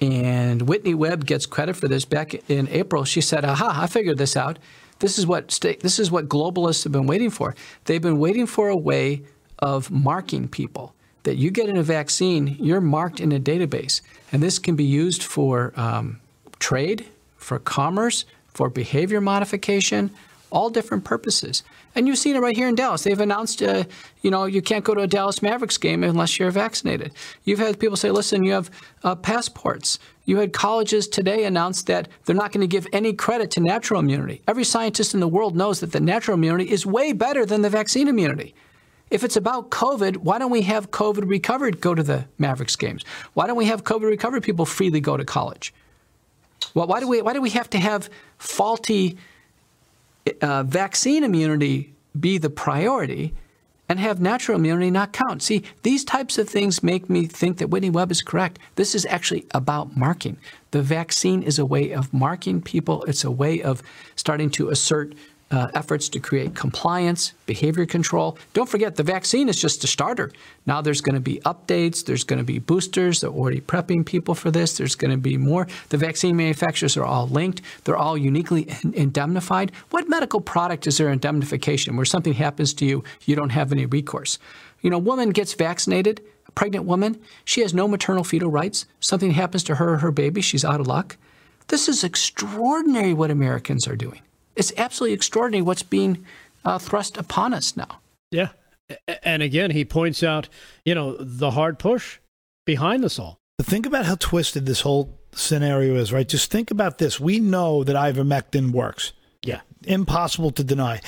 And Whitney Webb gets credit for this. Back in April, she said, "Aha! I figured this out." This is what this is what globalists have been waiting for. They've been waiting for a way of marking people. That you get in a vaccine, you're marked in a database, and this can be used for um, trade, for commerce, for behavior modification, all different purposes. And you've seen it right here in Dallas. They've announced, uh, you know, you can't go to a Dallas Mavericks game unless you're vaccinated. You've had people say, listen, you have uh, passports. You had colleges today announce that they're not going to give any credit to natural immunity. Every scientist in the world knows that the natural immunity is way better than the vaccine immunity. If it's about COVID, why don't we have COVID recovered go to the Mavericks games? Why don't we have COVID recovered people freely go to college? Well, why do we why do we have to have faulty uh, vaccine immunity be the priority and have natural immunity not count. See, these types of things make me think that Whitney Webb is correct. This is actually about marking. The vaccine is a way of marking people, it's a way of starting to assert uh, efforts to create compliance, behavior control. Don't forget, the vaccine is just a starter. Now there's going to be updates, there's going to be boosters. They're already prepping people for this. There's going to be more. The vaccine manufacturers are all linked, they're all uniquely indemnified. What medical product is there indemnification where something happens to you, you don't have any recourse? You know, a woman gets vaccinated, a pregnant woman, she has no maternal fetal rights. Something happens to her or her baby, she's out of luck. This is extraordinary what Americans are doing it's absolutely extraordinary what's being uh, thrust upon us now. Yeah. And again, he points out, you know, the hard push behind this all. But think about how twisted this whole scenario is, right? Just think about this. We know that ivermectin works. Yeah. Impossible to deny.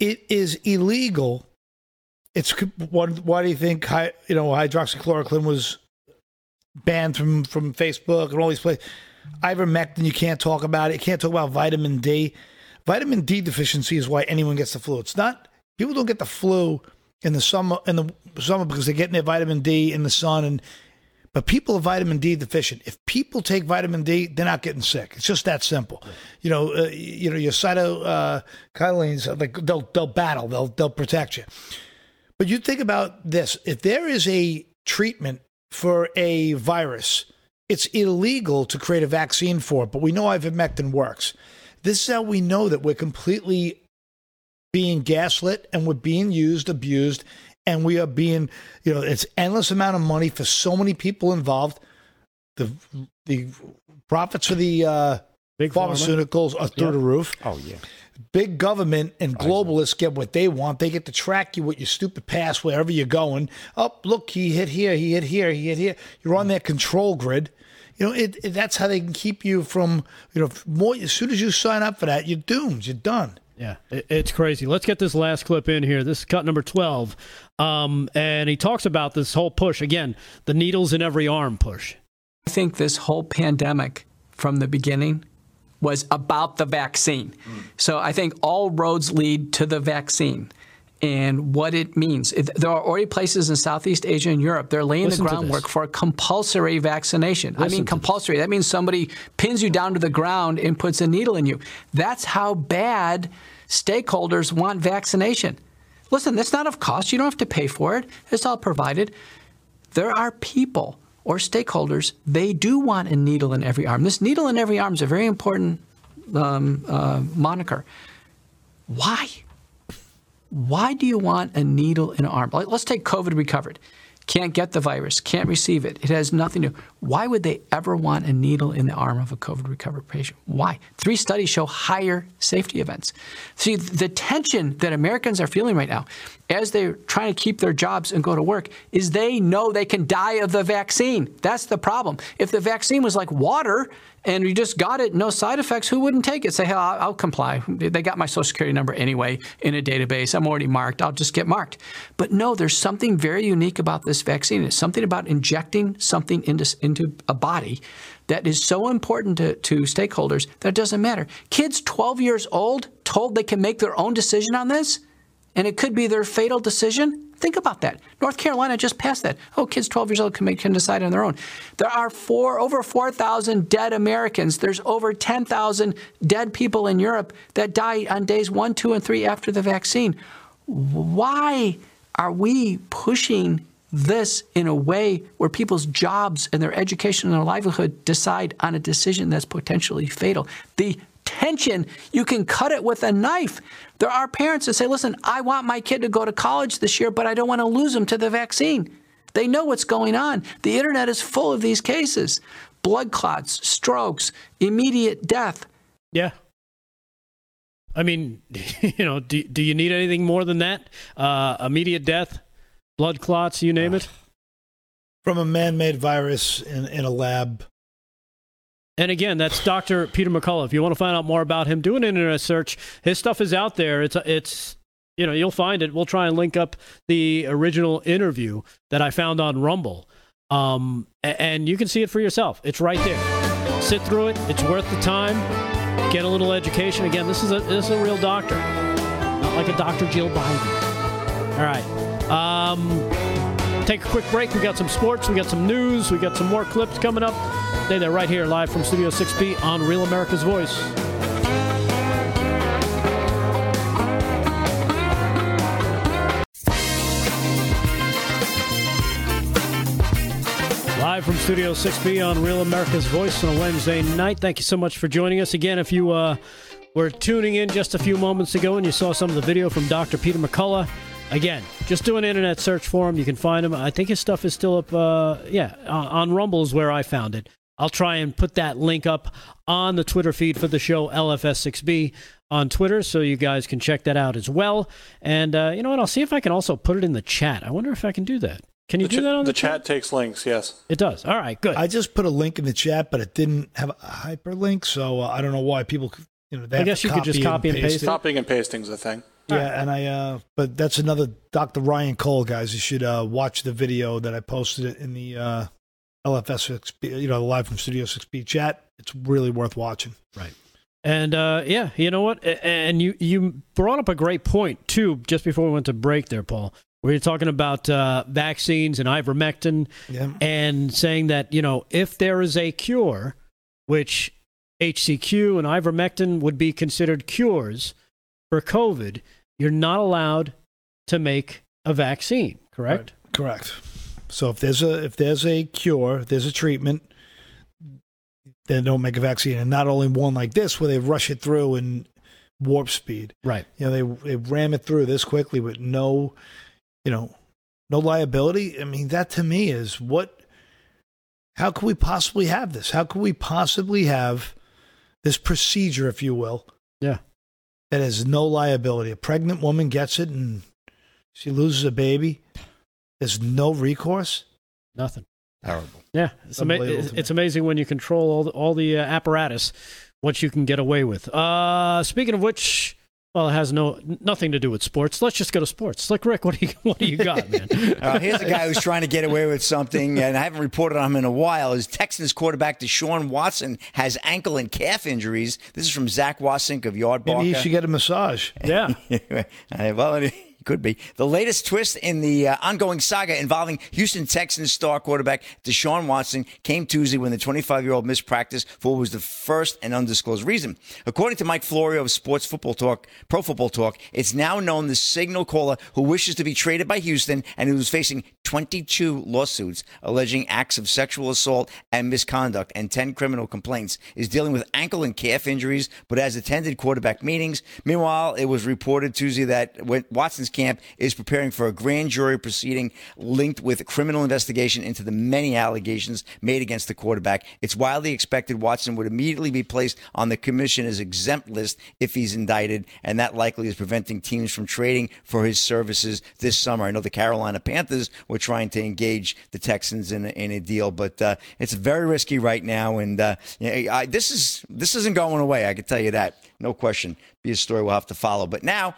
It is illegal. It's why do you think you know hydroxychloroquine was banned from from Facebook and all these places? Ivermectin, you can't talk about it. You can't talk about vitamin D. Vitamin D deficiency is why anyone gets the flu. It's not people don't get the flu in the summer in the summer because they're getting their vitamin D in the sun and but people are vitamin D deficient. If people take vitamin D, they're not getting sick. It's just that simple. You know, uh, you know your cytokinins uh, like they'll they'll battle. They'll they'll protect you. But you think about this: if there is a treatment for a virus, it's illegal to create a vaccine for it. But we know ivermectin works. This is how we know that we're completely being gaslit and we're being used, abused, and we are being, you know, it's endless amount of money for so many people involved. The the profits for the uh, Big pharmaceuticals are through Yeah. the roof. Oh yeah. Big government and globalists get what they want. They get to track you with your stupid pass wherever you're going. Oh, look, he hit here, he hit here, he hit here. You're on their control grid. You know, it, it, that's how they can keep you from, you know, more. As soon as you sign up for that, you're doomed. You're done. Yeah, it- it's crazy. Let's get this last clip in here. This is cut number 12. Um, and he talks about this whole push. Again, the needles in every arm push. I think this whole pandemic from the beginning was about the vaccine. So I think all roads lead to the vaccine and what it means. It- There are already places in Southeast Asia and Europe, they're laying Listen the groundwork for a compulsory vaccination. I mean, compulsory. That means somebody pins you down to the ground and puts a needle in you. That's how bad stakeholders want vaccination. Listen, that's not of cost. You don't have to pay for it, it's all provided there are people or stakeholders, they do want a needle in every arm. This needle in every arm is a very important um, uh, moniker. Why? Why do you want a needle in an arm? Let's take COVID recovered. Can't get the virus, can't receive it. It has nothing to. Why would they ever want a needle in the arm of a COVID recovered patient? Why? Three studies show higher safety events. See, the tension that Americans are feeling right now as they're trying to keep their jobs and go to work is they know they can die of the vaccine. That's the problem. If the vaccine was like water and you just got it, no side effects, who wouldn't take it? Say, hell, I'll, I'll comply. They got my social security number anyway in a database. I'm already marked. I'll just get marked. But no, there's something very unique about this vaccine. It's something about injecting something into, into a body that is so important to, to stakeholders that it doesn't matter. Kids 12 years old told they can make their own decision on this, and it could be their fatal decision. Think about that. North Carolina just passed that. Oh, kids 12 years old can, make, can decide on their own. There are four, over 4,000 dead Americans. There's over 10,000 dead people in Europe that die on days one, two, and three after the vaccine. Why are we pushing this in a way where people's jobs and their education and their livelihood decide on a decision that's potentially fatal? The tension, you can cut it with a knife. There are parents that say, listen, I want my kid to go to college this year, but I don't want to lose him to the vaccine. They know what's going on. The internet is full of these cases blood clots, strokes, immediate death. Yeah. I mean, you know, do, do you need anything more than that? Uh, immediate death, blood clots, you name it. From a man made virus in, in a lab. And again, that's Dr. Peter McCullough. If you want to find out more about him, do an internet search. His stuff is out there. It's it's you know you'll find it. We'll try and link up the original interview that I found on Rumble, um, and you can see it for yourself. It's right there. Sit through it. It's worth the time. Get a little education. Again, this is a this is a real doctor, not like a Dr. Jill Biden. All right. Um, take a quick break. We got some sports. We got some news. We got some more clips coming up. Stay there right here, live from Studio 6B on Real America's Voice. Live from Studio 6B on Real America's Voice on a Wednesday night. Thank you so much for joining us. Again, if you uh, were tuning in just a few moments ago and you saw some of the video from Dr. Peter McCullough, again, just do an internet search for him. You can find him. I think his stuff is still up, uh, yeah, on on Rumble is where I found it. I'll try and put that link up on the Twitter feed for the show, LFS6B on Twitter, so you guys can check that out as well. And uh, you know what? I'll see if I can also put it in the chat. I wonder if I can do that. Can you the do ch- that on the, the chat takes links? Yes. It does. All right, good. I just put a link in the chat, but it didn't have a hyperlink, so uh, I don't know why people, could- you know, they I have guess to you could just copy and paste it. Copying and pasting's a thing. Yeah, and I, uh, but that's another Dr. Ryan Cole, guys. You should uh, watch the video that I posted it in the uh, LFS6B, you know, the live from Studio 6B chat. It's really worth watching. Right. And uh, yeah, you know what? And you you brought up a great point too. Just before we went to break, there, Paul, we were talking about uh, vaccines and ivermectin, Yeah. and saying that you know if there is a cure, which HCQ and ivermectin would be considered cures for COVID, you're not allowed to make a vaccine. Correct. Correct. So if there's a if there's a cure, there's a treatment, then don't make a vaccine. And not only one like this where they rush it through and warp speed. Right. You know, they they ram it through this quickly with no, you know, no liability. I mean, that to me is what. How could we possibly have this? How could we possibly have this procedure, if you will? Yeah. That has no liability. A pregnant woman gets it and she loses a baby. There's no recourse. Nothing. Terrible. Yeah, it's, ama- it's, it's amazing when you control all the, all the uh, apparatus, what you can get away with. Uh, speaking of which, well, it has no nothing to do with sports. Let's just go to sports. Slick Rick, what do you what do you got, man? Uh, here's a guy who's trying to get away with something, and I haven't reported on him in a while. His Texans quarterback Deshaun Watson has ankle and calf injuries. This is from Zach Wasink of Yard Maybe he should get a massage. Yeah. well, it could be. The latest twist in the uh, ongoing saga involving Houston Texans star quarterback Deshaun Watson came Tuesday when the 25 year old missed practice for what was the first and undisclosed reason. According to Mike Florio of Sports Football Talk, Pro Football Talk, it's now known the signal caller who wishes to be traded by Houston and who is facing 22 lawsuits alleging acts of sexual assault and misconduct and 10 criminal complaints is dealing with ankle and calf injuries, but has attended quarterback meetings. Meanwhile, it was reported Tuesday that when Watson's camp is preparing for a grand jury proceeding linked with a criminal investigation into the many allegations made against the quarterback. It's widely expected Watson would immediately be placed on the commissioner's exempt list if he's indicted, and that likely is preventing teams from trading for his services this summer. I know the Carolina Panthers were trying to engage the Texans in a, in a deal, but uh, it's very risky right now, and uh, I, this is this isn't going away. I can tell you that, no question. Be a story we'll have to follow. But now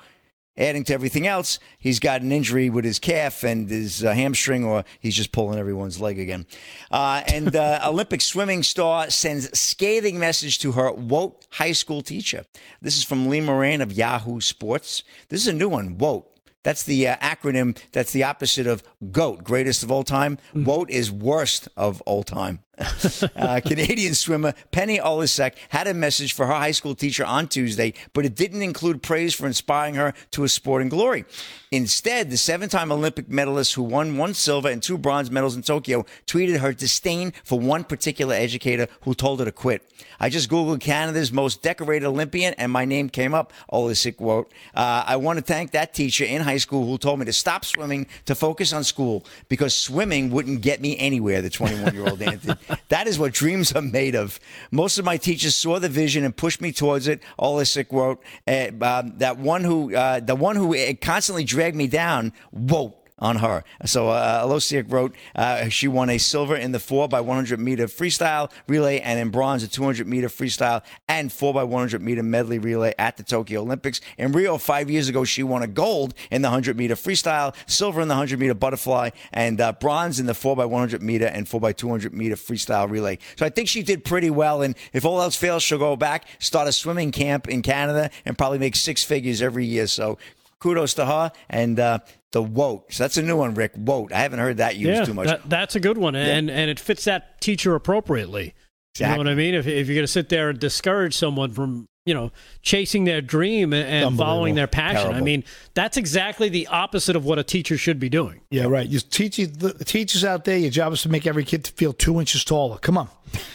adding to everything else, he's got an injury with his calf and his uh, hamstring, or he's just pulling everyone's leg again. Uh, and uh, Olympic swimming star sends scathing message to her WOAT high school teacher. This is from Lee Moran of Yahoo Sports. This is a new one, WOAT. That's the uh, acronym that's the opposite of GOAT, greatest of all time. WOAT is worst of all time. uh, Canadian swimmer Penny Oleksiak had a message for her high school teacher on Tuesday, but it didn't include praise for inspiring her to a sporting glory. Instead, the seven time Olympic medalist who won one silver and two bronze medals in Tokyo tweeted her disdain for one particular educator who told her to quit. I just Googled Canada's most decorated Olympian and my name came up, Olisek wrote. Uh, I want to thank that teacher in high school who told me to stop swimming to focus on school because swimming wouldn't get me anywhere, the 21 year old answered. That is what dreams are made of. Most of my teachers saw the vision and pushed me towards it. Oleksiak wrote uh, that one who, uh, the one who constantly dragged me down, whoa on her. So uh, Oleksiak wrote uh, she won a silver in the 4 by 100 meter freestyle relay and in bronze a 200 meter freestyle and 4 by 100 meter medley relay at the Tokyo Olympics. In Rio five years ago, she won a gold in the 100 meter freestyle, silver in the 100 meter butterfly, and uh, bronze in the 4 by 100 meter and 4 by 200 meter freestyle relay. So I think she did pretty well. And if all else fails, she'll go back, start a swimming camp in Canada, and probably make six figures every year. So kudos to her and uh, the WOAT. So that's a new one, Rick. WOAT. I haven't heard that used yeah, too much. That, that's a good one, and and it fits that teacher appropriately. Exactly. You know what I mean? If if you're going to sit there and discourage someone from you know chasing their dream and, and following their passion, Terrible. I mean that's exactly the opposite of what a teacher should be doing. Yeah, right. You teach the teachers out there. Your job is to make every kid feel two inches taller. Come on,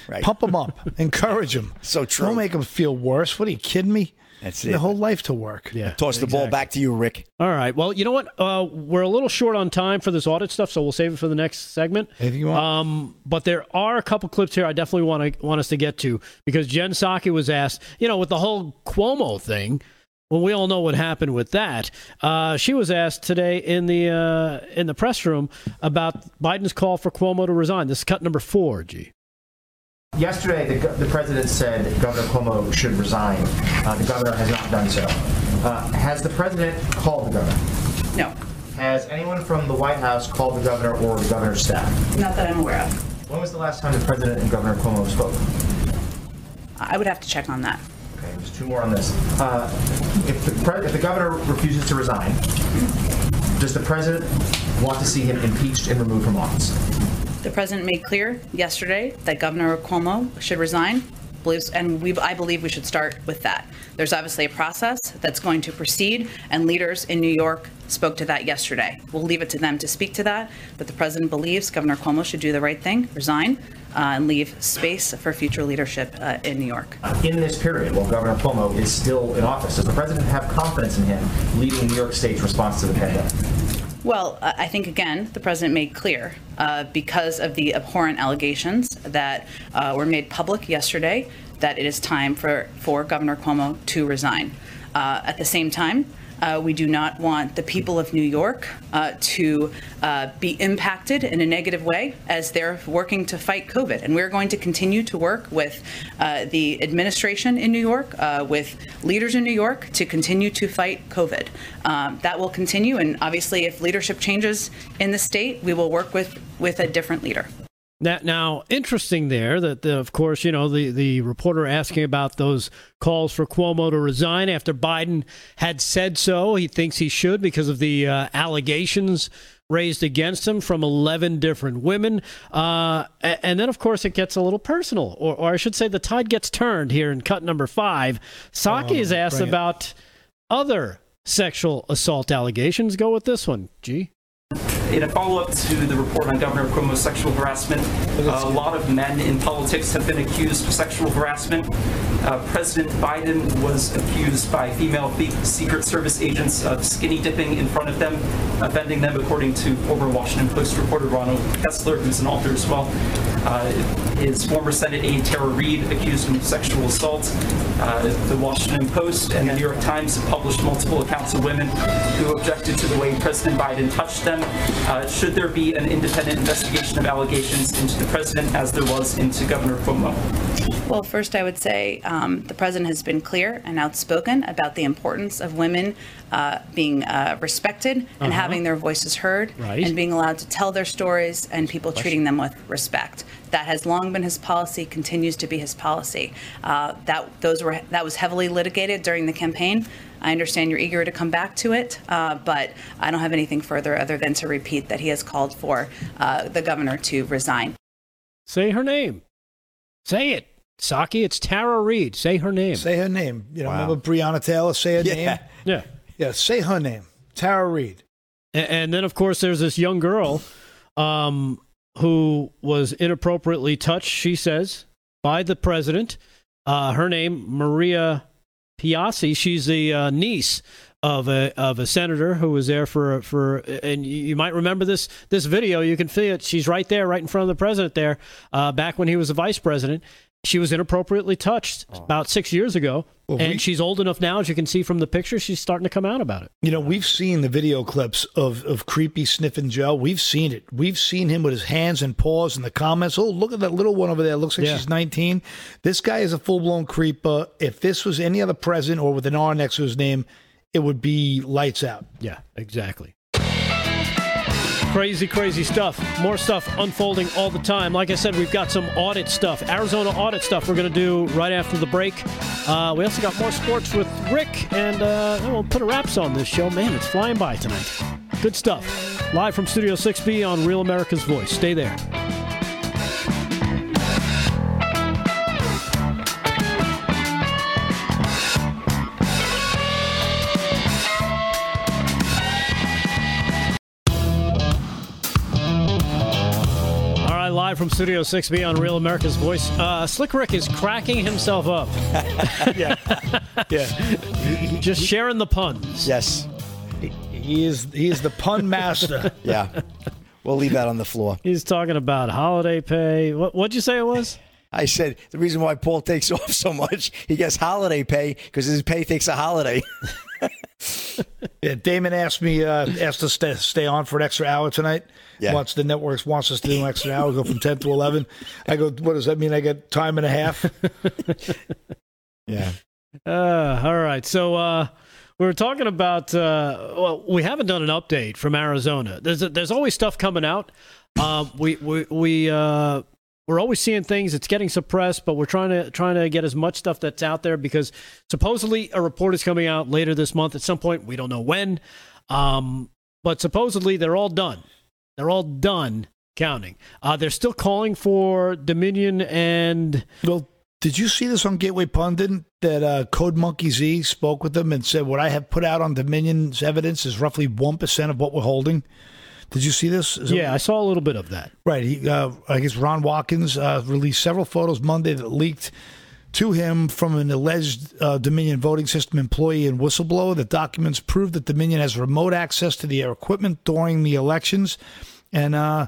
right. pump them up, encourage them. So true. Don't make them feel worse. What are you kidding me? That's Their it. whole life to work. Yeah. Toss the ball back to you, Rick. All right. Well, you know what? Uh, we're a little short on time for this audit stuff, so we'll save it for the next segment. Anything you want? Um, but there are a couple clips here I definitely want to want us to get to because Jen Psaki was asked, you know, with the whole Cuomo thing. Well, we all know what happened with that. Uh, she was asked today in the uh, in the press room about Biden's call for Cuomo to resign. This is cut number four. G. Yesterday, the, the president said Governor Cuomo should resign. Uh, the governor has not done so. Uh, has the president called the governor? No, Has anyone from the White House called the governor or the governor's staff? not that I'm aware of. When was the last time the president and Governor Cuomo spoke? I would have to check on that. Okay, there's two more on this. Uh, if, the pre- if the governor refuses to resign, does the president want to see him impeached and removed from office? The president made clear yesterday that Governor Cuomo should resign. believes, and we, I believe we should start with that. There's obviously a process that's going to proceed, and leaders in New York spoke to that yesterday. We'll leave it to them to speak to that, but the president believes Governor Cuomo should do the right thing, resign, uh, and leave space for future leadership uh, in New York. In this period, while Governor Cuomo is still in office, does the president have confidence in him leading New York State's response to the pandemic? Well, I think again, the president made clear uh, because of the abhorrent allegations that uh, were made public yesterday that it is time for, for Governor Cuomo to resign. Uh, at the same time, uh, we do not want the people of New York uh, to uh, be impacted in a negative way as they're working to fight COVID. And we're going to continue to work with uh, the administration in New York, uh, with leaders in New York to continue to fight COVID. Um, that will continue. And obviously, if leadership changes in the state, we will work with, with a different leader. Now, now, interesting there that, the, of course, you know, the, the reporter asking about those calls for Cuomo to resign after Biden had said so. He thinks he should because of the uh, allegations raised against him from 11 different women. Uh, and then, of course, it gets a little personal, or, or, I should say, the tide gets turned here in cut number five. Psaki oh, is asked about other sexual assault allegations. Go with this one, G in a follow-up to the report on Governor Cuomo's sexual harassment, a lot of men in politics have been accused of sexual harassment. Uh, President Biden was accused by female Secret Service agents of skinny dipping in front of them, offending them, according to former Washington Post reporter Ronald Kessler, who's an author as well. Uh, his former Senate aide Tara Reade accused him of sexual assault. Uh, the Washington Post and the New York Times have published multiple accounts of women who objected to the way President Biden touched them. Uh, should there be an independent investigation of allegations into the president as there was into Governor Cuomo? Well, first, I would say um, the president has been clear and outspoken about the importance of women uh, being uh, respected and uh-huh. having their voices heard right. and being allowed to tell their stories and people Question. treating them with respect. That has long been his policy, continues to be his policy. Uh, that those were that was heavily litigated during the campaign. I understand you're eager to come back to it, uh, but I don't have anything further other than to repeat that he has called for uh, the governor to resign. Say her name. Say it. Psaki, it's Tara Reade. Say her name. Say her name. You know, wow. remember Breonna Taylor? Say her yeah. name. Yeah. Yeah, say her name. Tara Reade. And, and then, of course, there's this young girl um, who was inappropriately touched, she says, by the president. Uh, her name, Maria Piassi. She's the uh, niece of a of a senator who was there for for and you might remember this this video you can see it she's right there right in front of the president there uh, back when he was a vice president she was inappropriately touched oh. about six years ago well, and we, she's old enough now as you can see from the picture she's starting to come out about it. You know we've seen the video clips of of creepy sniffing joe. We've seen it. We've seen him with his hands and paws in the comments. Oh look at that little one over there. Looks like yeah. she's 19 this guy is a full-blown creeper. If this was any other president or with an r next to his name it would be lights out. Yeah exactly Crazy, crazy stuff. More stuff unfolding all the time. Like I said, we've got some audit stuff, Arizona audit stuff we're going to do right after the break. Uh, we also got more sports with Rick, and uh, we'll put a wraps on this show. Man, it's flying by tonight. Good stuff. Live from Studio 6B on Real America's Voice. Stay there. Live from Studio 6B on Real America's Voice. Uh, Slick Rick is cracking himself up. yeah. Yeah. Just sharing the puns. Yes. He is he is the pun master. yeah. We'll leave that on the floor. He's talking about holiday pay. What what'd you say it was? I said the reason why Paul takes off so much, he gets holiday pay because his pay takes a holiday. yeah, Damon asked me, uh, asked us to stay on for an extra hour tonight. Yeah. Wants the networks wants us to do an extra hour, go from ten to eleven. I go, what does that mean? I get time and a half. yeah. Uh, all right. So uh, we were talking about. Uh, well, we haven't done an update from Arizona. There's a, there's always stuff coming out. Um, we we we uh, we're always seeing things. It's getting suppressed, but we're trying to trying to get as much stuff that's out there because supposedly a report is coming out later this month at some point. We don't know when, um, but supposedly they're all done. They're all done counting. Uh, they're still calling for Dominion and well, Did you see this on Gateway Pundit that uh, Code Monkey Z spoke with them and said what I have put out on Dominion's evidence is roughly one percent of what we're holding? Did you see this? Is yeah, it, I saw a little bit of that. Right. He, uh, I guess Ron Watkins uh, released several photos Monday that leaked to him from an alleged uh, Dominion voting system employee and whistleblower. The documents prove that Dominion has remote access to the equipment during the elections, and uh,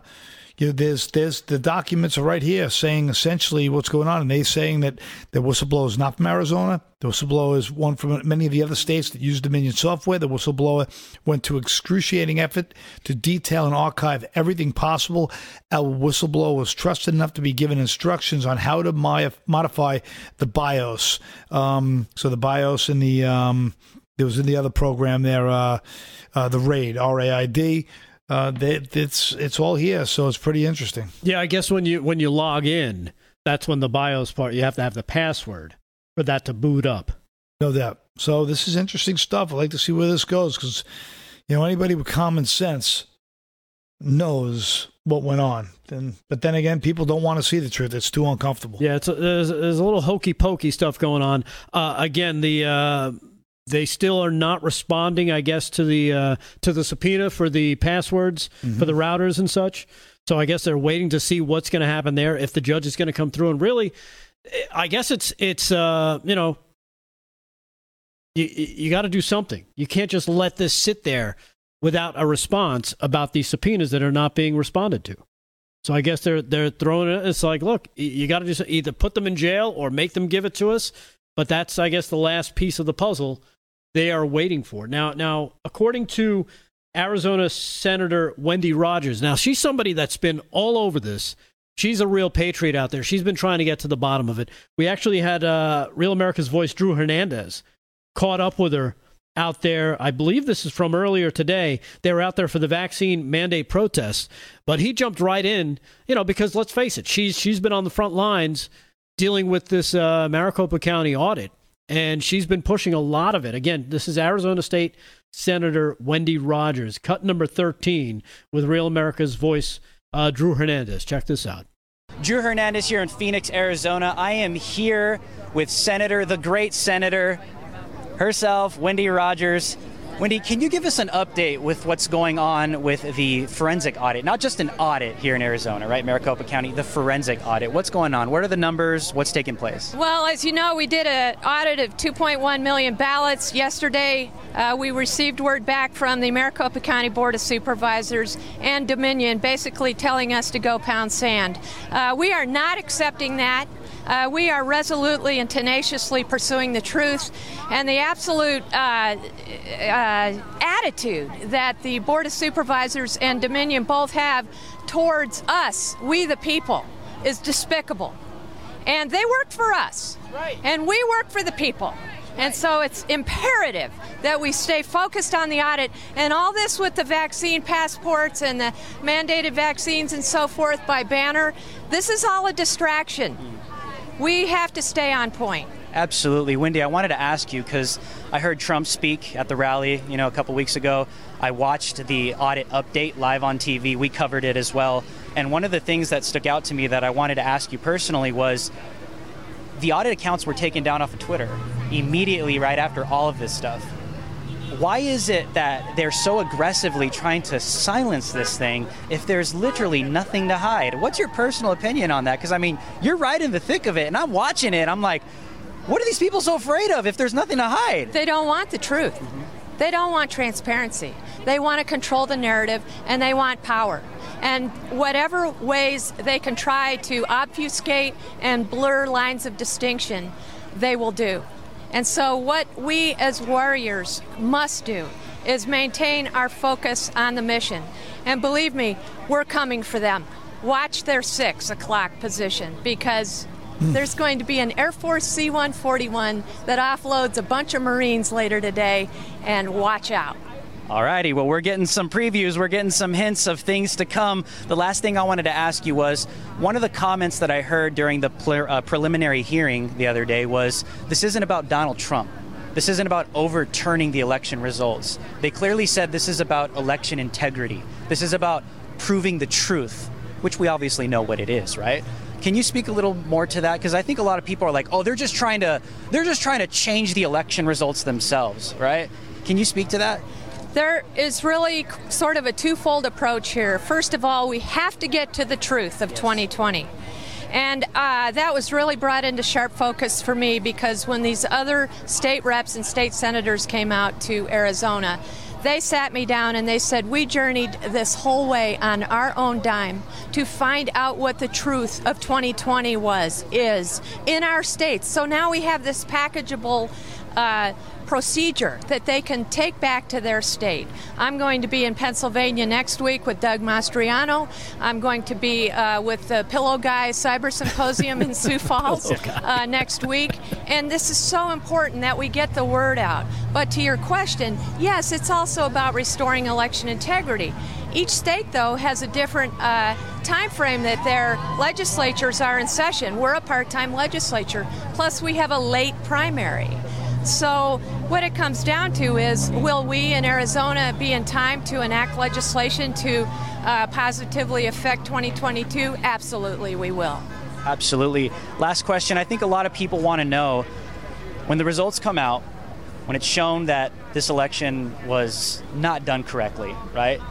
you know, there's there's the documents are right here saying essentially what's going on, and they're saying that the whistleblower is not from Arizona. The whistleblower is one from many of the other states that use Dominion software. The whistleblower went to excruciating effort to detail and archive everything possible. Our whistleblower was trusted enough to be given instructions on how to modify the BIOS. Um, so the BIOS in the um, there was in the other program there, uh, uh, the RAID, R A I D uh, they, it's it's all here, so it's pretty interesting. Yeah, I guess when you when you log in, that's when the BIOS part you have to have the password for that to boot up. No doubt. So this is interesting stuff. I'd like to see where this goes because you know anybody with common sense knows what went on. And but then again, people don't want to see the truth. It's too uncomfortable. Yeah, it's a, there's, there's a little hokey pokey stuff going on. Uh, again, the uh, they still are not responding, I guess, to the uh, to the subpoena for the passwords mm-hmm. for the routers and such. So I guess they're waiting to see what's going to happen there. If the judge is going to come through, and really, I guess it's it's uh, you know, you you got to do something. You can't just let this sit there without a response about these subpoenas that are not being responded to. So I guess they're they're throwing it. It's like, look, you got to just either put them in jail or make them give it to us. But that's, I guess, the last piece of the puzzle they are waiting for. Now, now, according to Arizona Senator Wendy Rogers, now she's somebody that's been all over this. She's a real patriot out there. She's been trying to get to the bottom of it. We actually had uh, Real America's Voice, Drew Hernandez, caught up with her out there. I believe this is from earlier today. They were out there for the vaccine mandate protest, but he jumped right in, you know, because let's face it, she's she's been on the front lines dealing with this uh, Maricopa County audit and she's been pushing a lot of it. Again, this is Arizona State Senator Wendy Rogers, cut number 13 with Real America's Voice, uh, Drew Hernandez. Check this out. Drew Hernandez here in Phoenix, Arizona. I am here with Senator, the great Senator herself, Wendy Rogers. Wendy, can you give us an update with what's going on with the forensic audit? Not just an audit here in Arizona, right? Maricopa County, the forensic audit. What's going on? What are the numbers? What's taking place? Well, as you know, we did an audit of 2.1 million ballots. Yesterday, uh, we received word back from the Maricopa County Board of Supervisors and Dominion basically telling us to go pound sand. Uh, we are not accepting that. Uh, we are resolutely and tenaciously pursuing the truth and the absolute uh, uh, attitude that the Board of Supervisors and Dominion both have towards us, we the people, is despicable. And they work for us. Right. And we work for the people. And so it's imperative that we stay focused on the audit and all this with the vaccine passports and the mandated vaccines and so forth by banner. This is all a distraction. We have to stay on point. Absolutely. Wendy, I wanted to ask you because I heard Trump speak at the rally, you know, a couple weeks ago. I watched the audit update live on TV. We covered it as well. And one of the things that stuck out to me that I wanted to ask you personally was the audit accounts were taken down off of Twitter immediately right after all of this stuff why is it that they're so aggressively trying to silence this thing if there's literally nothing to hide? What's your personal opinion on that? Because, I mean, you're right in the thick of it, and I'm watching it. I'm like, what are these people so afraid of if there's nothing to hide? They don't want the truth. Mm-hmm. They don't want transparency. They want to control the narrative and they want power. And whatever ways they can try to obfuscate and blur lines of distinction, they will do. And so, what we as warriors must do is maintain our focus on the mission. And believe me, we're coming for them. Watch their six o'clock position because there's going to be an Air Force C 141 that offloads a bunch of Marines later today, and watch out. Alrighty, well, we're getting some previews, we're getting some hints of things to come. The last thing I wanted to ask you was one of the comments that I heard during the uh, preliminary hearing the other day was this isn't about Donald Trump. This isn't about overturning the election results. They clearly said this is about election integrity. This is about proving the truth, which we obviously know what it is, right? Can you speak a little more to that? Because I think a lot of people are like, oh, they're just trying to they're just trying to change the election results themselves, right? Can you speak to that? There is really sort of a twofold approach here. First of all, we have to get to the truth of 2020. And uh, that was really brought into sharp focus for me because when these other state reps and state senators came out to Arizona, they sat me down and they said, We journeyed this whole way on our own dime to find out what the truth of 2020 was, is in our states. So now we have this packageable. Uh, procedure that they can take back to their state. I'm going to be in Pennsylvania next week with Doug Mastriano. I'm going to be uh, with the Pillow Guy Cyber Symposium in Sioux Falls uh, next week. And this is so important that we get the word out. But to your question, yes, it's also about restoring election integrity. Each state, though, has a different uh, time frame that their legislatures are in session. We're a part-time legislature. Plus, we have a late primary. So, what it comes down to is will we in Arizona be in time to enact legislation to uh, positively affect 2022? Absolutely, we will. Absolutely. Last question. I think a lot of people want to know when the results come out, when it's shown that this election was not done correctly, right?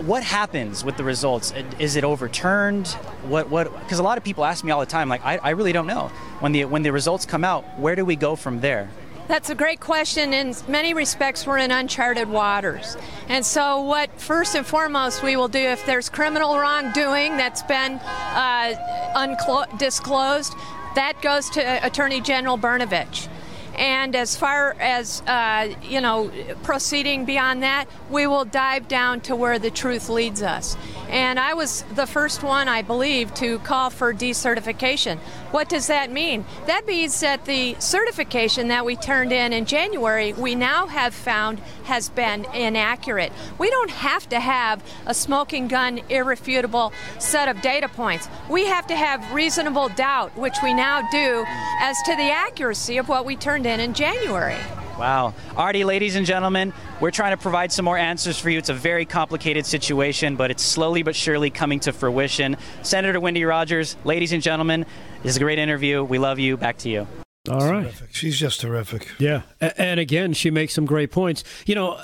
What happens with the results? Is it overturned? What what? Because a lot of people ask me all the time, like I, I really don't know. When the when the results come out, where do we go from there? That's a great question. In many respects, we're in uncharted waters. And so, what first and foremost we will do if there's criminal wrongdoing that's been uh, unclo- disclosed, that goes to Attorney General Brnovich. And as far as, uh, you know, proceeding beyond that, we will dive down to where the truth leads us. And I was the first one, I believe, to call for decertification. What does that mean? That means that the certification that we turned in in January, we now have found has been inaccurate. We don't have to have a smoking gun, irrefutable set of data points. We have to have reasonable doubt, which we now do, as to the accuracy of what we turned in in January. Wow. Artie, ladies and gentlemen, we're trying to provide some more answers for you. It's a very complicated situation, but it's slowly but surely coming to fruition. Senator Wendy Rogers, ladies and gentlemen, this is a great interview. We love you. Back to you. All right. Terrific. She's just terrific. Yeah. And again, she makes some great points. You know,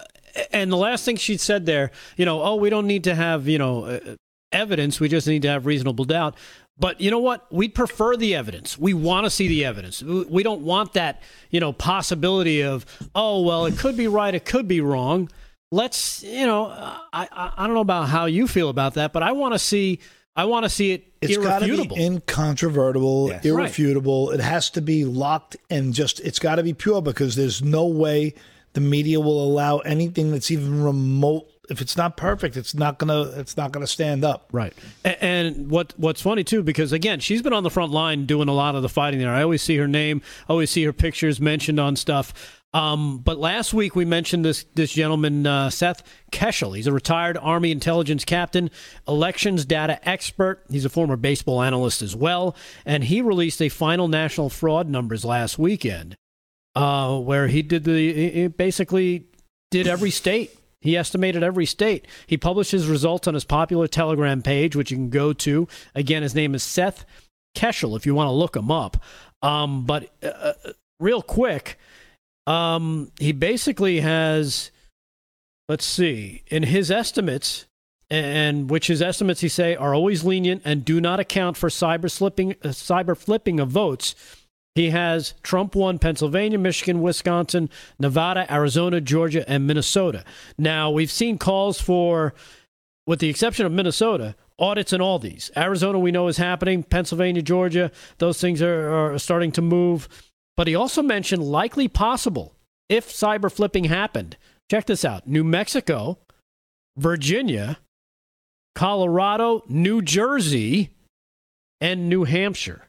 and the last thing she said there, you know, oh, we don't need to have, you know, uh, evidence. We just need to have reasonable doubt. But you know what? We'd prefer the evidence. We want to see the evidence. We don't want that, you know, possibility of, oh, well, it could be right, it could be wrong. Let's, you know, I I, don't know about how you feel about that, but I want to see I want to see it it's irrefutable. It's got to be incontrovertible, yes. irrefutable. Right. It has to be locked and just it's got to be pure because there's no way the media will allow anything that's even remote if it's not perfect, it's not gonna it's not gonna stand up. Right. And, what what's funny too, because again, she's been on the front line doing a lot of the fighting there. I always see her name, always see her pictures mentioned on stuff. Um, but last week we mentioned this this gentleman uh, Seth Keshel. He's a retired Army intelligence captain, elections data expert. He's a former baseball analyst as well, and he released a final national fraud numbers last weekend, uh, where he did the he basically did every state he estimated every state. He published his results on his popular Telegram page, which you can go to. Again, his name is Seth Keshel, if you want to look him up. Um, but uh, uh, real quick, um, he basically has, let's see, in his estimates, and which his estimates he say are always lenient and do not account for cyber slipping, uh, cyber flipping of votes. He has Trump won Pennsylvania, Michigan, Wisconsin, Nevada, Arizona, Georgia, and Minnesota. Now, we've seen calls for, with the exception of Minnesota, audits in all these. Arizona, we know is happening. Pennsylvania, Georgia, those things are, are starting to move. But he also mentioned likely possible if cyber flipping happened. Check this out New Mexico, Virginia, Colorado, New Jersey, and New Hampshire.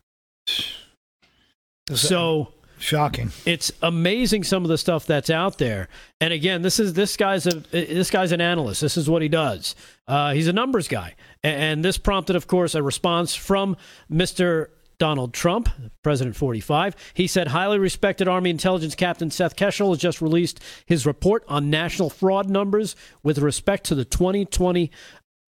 So shocking. It's amazing some of the stuff that's out there. And again, this is this guy's a this guy's an analyst. This is what he does. Uh, he's a numbers guy, and, this prompted, of course, a response from Mister. Donald Trump, President 45. He said highly respected Army intelligence captain Seth Keshel has just released his report on national fraud numbers with respect to the 2020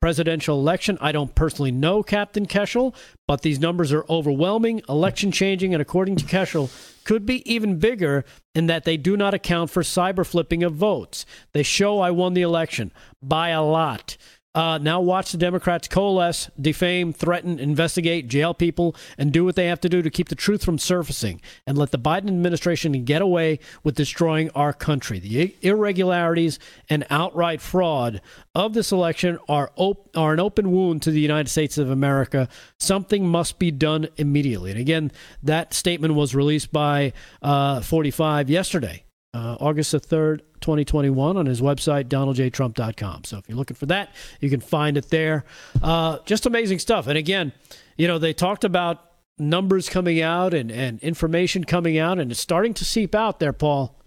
presidential election. I don't personally know Captain Keshel, but these numbers are overwhelming, election changing, and according to Keshel, could be even bigger in that they do not account for cyber flipping of votes. They show I won the election by a lot. Uh, now watch the Democrats coalesce, defame, threaten, investigate, jail people, and do what they have to do to keep the truth from surfacing and let the Biden administration get away with destroying our country. The irregularities and outright fraud of this election are, op- are an open wound to the United States of America. Something must be done immediately. And again, that statement was released by uh, 45 yesterday, uh, August the 3rd, 2021 on his website, donaldjtrump.com. So if you're looking for that, you can find it there. Uh, just amazing stuff. And again, you know, they talked about numbers coming out and, and information coming out, and it's starting to seep out there, Paul.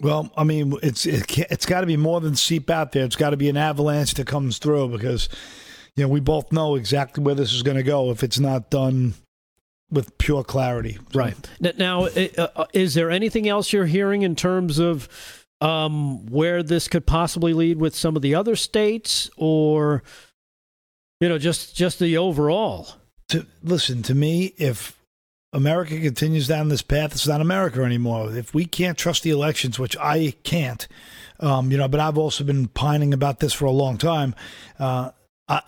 Well, I mean, it's it, it's got to be more than seep out there. It's got to be an avalanche that comes through because, you know, we both know exactly where this is going to go if it's not done with pure clarity. Right. Now, uh, is there anything else you're hearing in terms of um, where this could possibly lead with some of the other states, or you know, just just the overall. To listen to me, if America continues down this path, it's not America anymore. If we can't trust the elections, which I can't, um, you know, but I've also been pining about this for a long time, uh,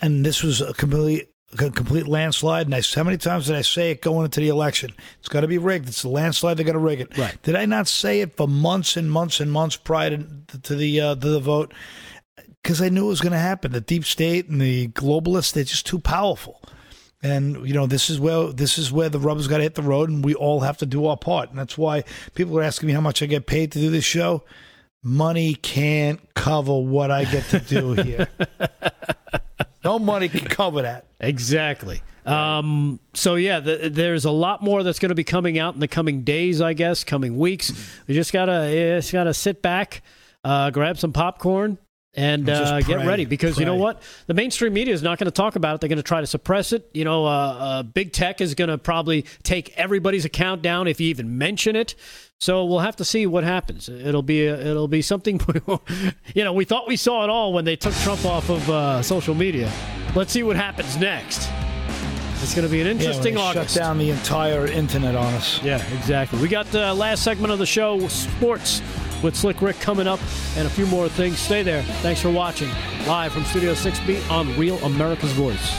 and this was a complete a complete landslide. And I, how many times did I say it going into the election? It's got to be rigged. It's a landslide. They're going to rig it. Right. Did I not say it for months and months and months prior to, to the uh, to the vote? Because I knew it was going to happen. The deep state and the globalists, they're just too powerful. And you know this is where this is where the rubber's got to hit the road, and we all have to do our part. And that's why people are asking me how much I get paid to do this show. Money can't cover what I get to do here. no money can cover that. Exactly. Um, so yeah, the, there's a lot more that's going to be coming out in the coming days, I guess, coming weeks. We just gotta, just gotta sit back, uh, grab some popcorn, and uh, get ready because pray. you know what the mainstream media is not going to talk about it they're going to try to suppress it you know uh, uh, big tech is going to probably take everybody's account down if you even mention it so we'll have to see what happens it'll be a, it'll be something you know we thought we saw it all when they took trump off of uh, social media let's see what happens next it's going to be an interesting yeah, August. Shut down the entire internet on us. Yeah, exactly. We got the last segment of the show, sports with Slick Rick coming up and a few more things. Stay there. Thanks for watching. Live from Studio 6B on Real America's Voice.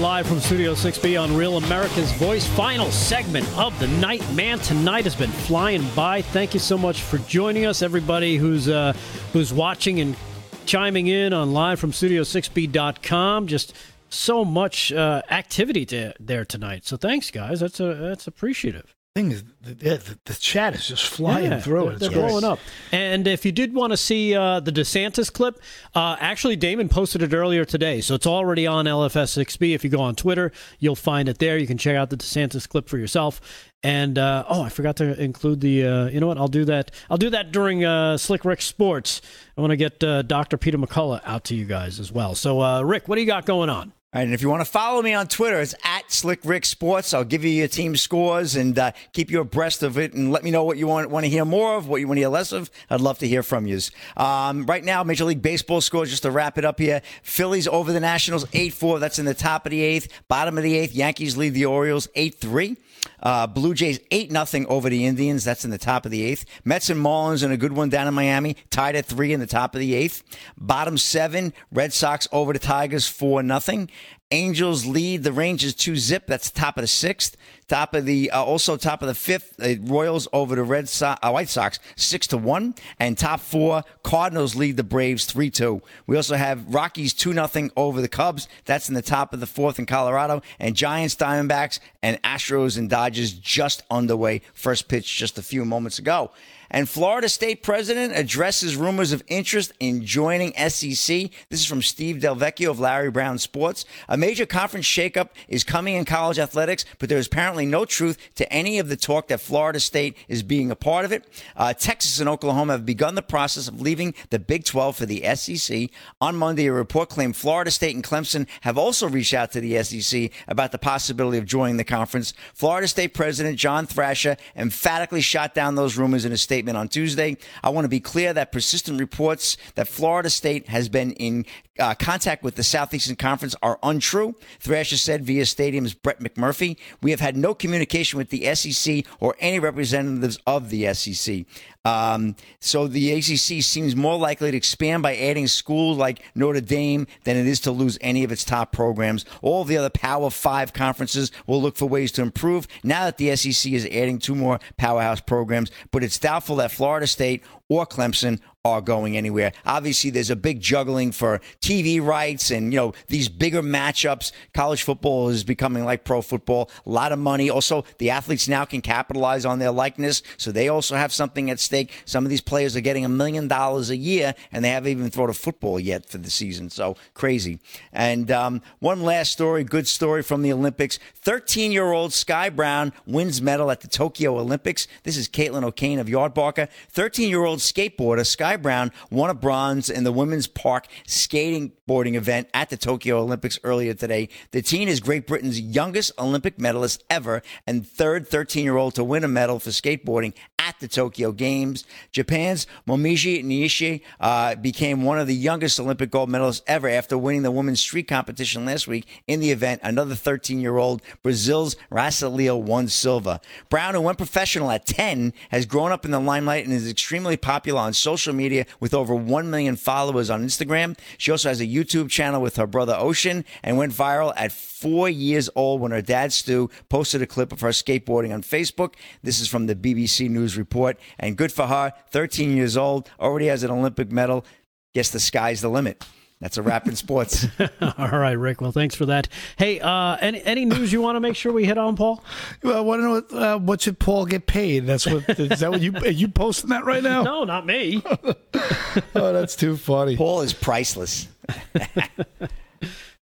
Live from Studio 6B on Real America's Voice. Final segment of the night. Man, tonight has been flying by. Thank you so much for joining us, everybody who's uh, who's watching and chiming in on live from Studio6B.com. Just so much uh, activity to, there tonight. So thanks, guys. That's a, that's appreciative thing is, the, the, chat is just flying yeah, through it. They're, blowing up. And if you did want to see uh, the DeSantis clip, uh, actually Damon posted it earlier today, so it's already on LFS6B. If you go on Twitter, you'll find it there. You can check out the DeSantis clip for yourself. And uh, oh, I forgot to include the. Uh, you know what? I'll do that. I'll do that during uh, Slick Rick Sports. I want to get uh, Dr. Peter McCullough out to you guys as well. So, Rick, what do you got going on? And if you want to follow me on Twitter, it's at Slick Rick Sports. I'll give you your team scores and uh, keep you abreast of it, and let me know what you want want to hear more of, what you want to hear less of. I'd love to hear from you. Um, right now, Major League Baseball scores. Just to wrap it up here: Phillies over the Nationals, eight four. That's in the top of the eighth. Bottom of the eighth, Yankees lead the Orioles eight three. Uh, Blue Jays 8 0 over the Indians. That's in the top of the eighth. Mets and Marlins in a good one down in Miami, tied at 3 in the top of the eighth. Bottom seven, Red Sox over the Tigers 4 0. Angels lead the Rangers 2 zip. That's top of the sixth. Top of the, uh, also top of the fifth, uh, Royals over the Red Sox, uh, White Sox 6 to 1. And top four, Cardinals lead the Braves 3 2. We also have Rockies 2 nothing over the Cubs. That's in the top of the fourth in Colorado. And Giants, Diamondbacks, and Astros and Dodgers just underway. First pitch just a few moments ago. And Florida State president addresses rumors of interest in joining SEC. This is from Steve Delvecchio of Larry Brown Sports. A major conference shakeup is coming in college athletics, but there is apparently no truth to any of the talk that Florida State is being a part of it. Uh, Texas and Oklahoma have begun the process of leaving the Big 12 for the SEC. On Monday, a report claimed Florida State and Clemson have also reached out to the SEC about the possibility of joining the conference. Florida State President John Thrasher emphatically shot down those rumors in a statement on Tuesday. I want to be clear that persistent reports that Florida State has been in uh, contact with the Southeastern Conference are untrue. Thrasher said via Stadium's Brett McMurphy, We have had no communication with the SEC or any representatives of the SEC. Um, so the ACC seems more likely to expand by adding schools like Notre Dame than it is to lose any of its top programs. All the other Power Five conferences will look for ways to improve now that the SEC is adding two more powerhouse programs, but it's doubtful that Florida State or Clemson are going anywhere. Obviously, there's a big juggling for TV rights and, you know, these bigger matchups. College football is becoming like pro football. A lot of money. Also, the athletes now can capitalize on their likeness, so they also have something at stake. Some of these players are getting a million dollars a year, and they haven't even thrown a football yet for the season. So crazy. And um, one last story, good story from the Olympics. 13 year old Sky Brown wins medal at the Tokyo Olympics. This is Caitlin O'Kane of Yardbarker. 13 year old skateboarder Sky Brown won a bronze in the women's park skating boarding event at the Tokyo Olympics earlier today. The teen is Great Britain's youngest Olympic medalist ever and third 13 year old to win a medal for skateboarding at the Tokyo Games. Japan's Momiji Nishi uh, became one of the youngest Olympic gold medalists ever after winning the women's street competition last week in the event. Another 13 year old Brazil's Rayssa Leal won silver. Brown, who went professional at 10, has grown up in the limelight and is extremely popular on social media with over 1 million followers on Instagram. She also has a YouTube channel with her brother Ocean and went viral at four years old when her dad Stu posted a clip of her skateboarding on Facebook. This is from the BBC News report. And good for her, 13 years old, already has an Olympic medal. Guess the sky's the limit. That's a wrap in sports. All right, Rick. Well, thanks for that. Hey, uh, any any news you want to make sure we hit on, Paul? Well, I want to know what, uh, what should Paul get paid? That's what is that what you are you posting that right now? No, not me. oh, that's too funny. Paul is priceless.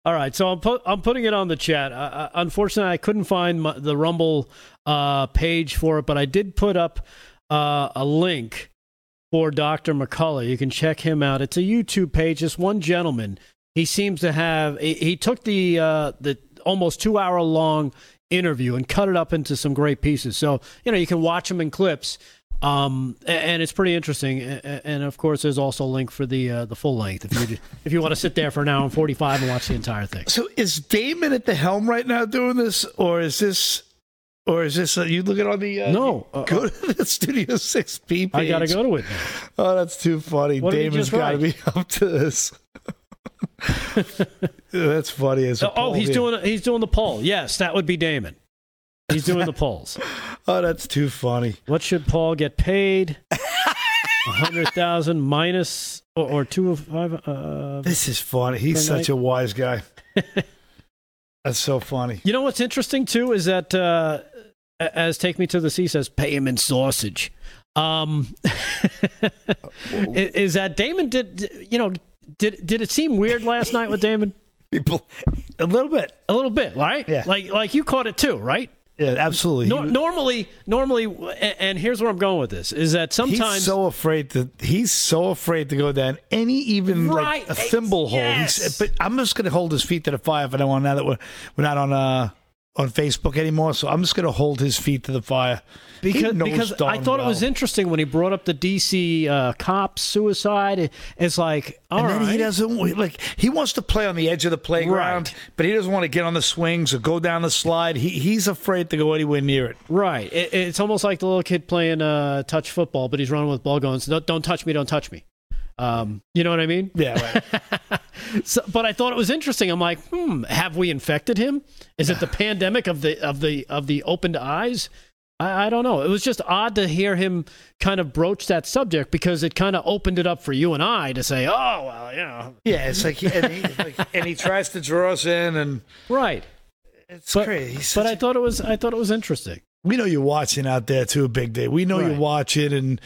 All right, so I'm pu- I'm putting it on the chat. Uh, unfortunately, I couldn't find my, the Rumble uh, page for it, but I did put up uh, a link for Dr. McCullough. You can check him out. It's a YouTube page. This one gentleman, he seems to have. He, he took the uh, the almost two hour long interview and cut it up into some great pieces. So you know you can watch them in clips. Um, and it's pretty interesting. And of course, there's also a link for the uh, the full length if you if you want to sit there for an hour and 45 and watch the entire thing. So is Damon at the helm right now doing this, or is this, or is this? Uh, you look at on the uh, no? go to the Studio Six B page. I got to go to it. Now. Oh, that's too funny. What Damon's got to be up to this. that's funny as oh, oh, he's doing he's doing the poll. Yes, that would be Damon. He's doing the polls. oh, that's too funny. What should Paul get paid? A hundred thousand minus or, or two of five. Uh, this is funny. He's such a wise guy. that's so funny. You know what's interesting too is that uh, as Take Me to the Sea says, pay him in sausage. Um, is that Damon did you know did did it seem weird last night with Damon? People, a little bit, a little bit, right? Yeah, like like you caught it too, right? Yeah, absolutely. No, normally, normally, and here's where I'm going with this: is that sometimes he's so afraid to he's so afraid to go down any even right, like a thimble hole. Yes. but I'm just going to hold his feet to the fire if I don't want now that we're we're not on uh on Facebook anymore, so I'm just going to hold his feet to the fire. Because, because I thought well. it was interesting when he brought up the DC uh, cop suicide. It's like, all and then right. he doesn't like he wants to play on the edge of the playground, Right. but he doesn't want to get on the swings or go down the slide. He he's afraid to go anywhere near it. Right. It, it's almost like the little kid playing uh, touch football, but he's running with ball going, don't, don't touch me, don't touch me. Um, you know what I mean? Yeah. Right. so, but I thought it was interesting. I'm like, hmm, have we infected him? Is it the pandemic of the of the of the opened eyes? I, I don't know. It was just odd to hear him kind of broach that subject because it kind of opened it up for you and I to say, oh well, you know. Yeah, it's like, and he, like, and he tries to draw us in, and right. It's but, crazy. But I thought it was I thought it was interesting. we know you're watching out there too, Big Day. We know Right. you're watching, and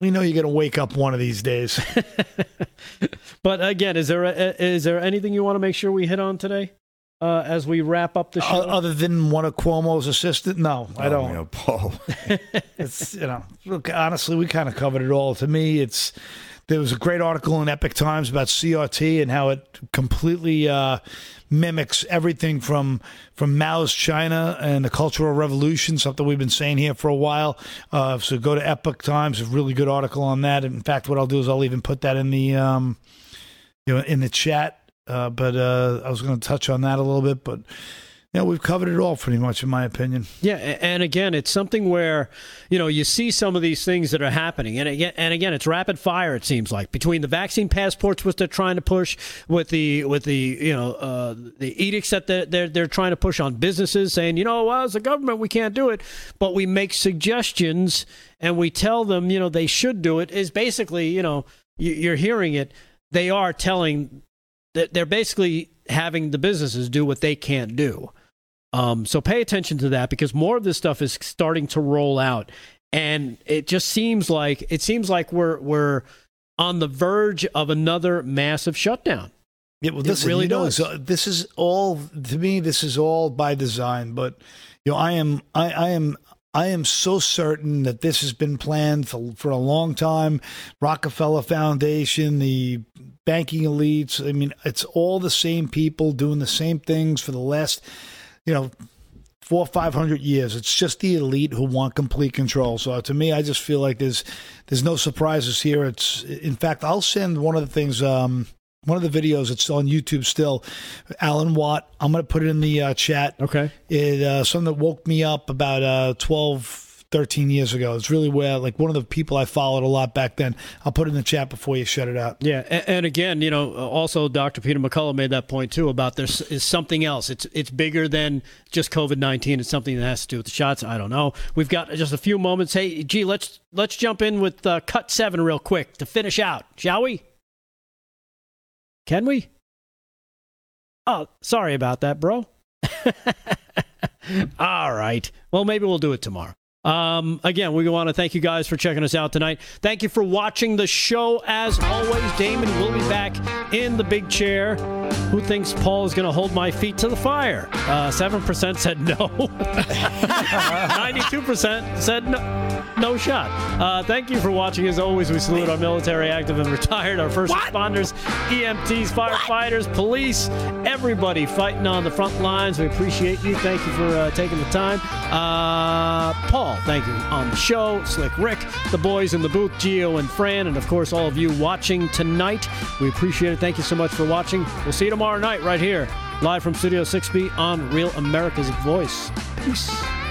We know you're going to wake up one of these days. but again, is there a, is there anything you want to make sure we hit on today? Uh, as we wrap up the show, other than one of Cuomo's assistant, no, I Oh, don't. you know, Paul. it's you know, look, honestly, we kind of covered it all. To me, it's there was a great article in Epoch Times about CRT and how it completely uh, mimics everything from from Mao's China and the Cultural Revolution, something we've been saying here for a while. Uh, so go to Epoch Times, a really good article on that. In fact, what I'll do is I'll even put that in the um, you know in the chat. Uh, but uh, I was going to touch on that a little bit, but you know, we've covered it all pretty much, in my opinion. Yeah, and again, it's something where you know you see some of these things that are happening, and again, and again, it's rapid fire. It seems like between the vaccine passports, which they're trying to push, with the with the you know uh, the edicts that they're, they're they're trying to push on businesses, saying you know well as a government we can't do it, but we make suggestions and we tell them you know they should do it. Is basically you know you- you're hearing it. They are telling that they're basically having the businesses do what they can't do. Um, so pay attention to that because more of this stuff is starting to roll out, and it just seems like it seems like we're we're on the verge of another massive shutdown. Yeah, well, It listen, really you know, does. so this is all to me. This is all by design, but you know, I am, I, I am, I am so certain that this has been planned for for a long time. Rockefeller Foundation, the banking elites. I mean, it's all the same people doing the same things for the last, you know, four or five hundred years. It's just the elite who want complete control. So to me, I just feel like there's there's no surprises here. It's in fact, I'll send one of the things. Um, one of the videos it's on YouTube still. Alan Watt. I'm going to put it in the uh, chat. Okay. It uh, something that woke me up about uh, 12, 13 years ago. It's really where like one of the people I followed a lot back then. I'll put it in the chat before you shut it out. Yeah, and, and again, you know, also Dr. Peter McCullough made that point too about there is something else. It's it's bigger than just COVID nineteen. It's something that has to do with the shots. I don't know. We've got just a few moments. Hey, gee, let's let's jump in with uh, cut seven real quick to finish out, shall we? Can we? Oh, sorry about that, bro. All right. Well, maybe we'll do it tomorrow. Um, again, we want to thank you guys for checking us out tonight. Thank you for watching the show. As always, Damon will be back in the big chair. Who thinks Paul is going to hold my feet to the fire? Uh, 7% said no. 92% said no, no shot. Uh, thank you for watching. As always, we salute our military, active, and retired, our first responders, EMTs, firefighters, police, everybody fighting on the front lines. We appreciate you. Thank you for uh, taking the time. Uh, Thank you on the show. Slick Rick, the boys in the booth, Gio and Fran, and of course, all of you watching tonight. We appreciate it. Thank you so much for watching. We'll see you tomorrow night right here, live from Studio 6B on Real America's Voice. Peace.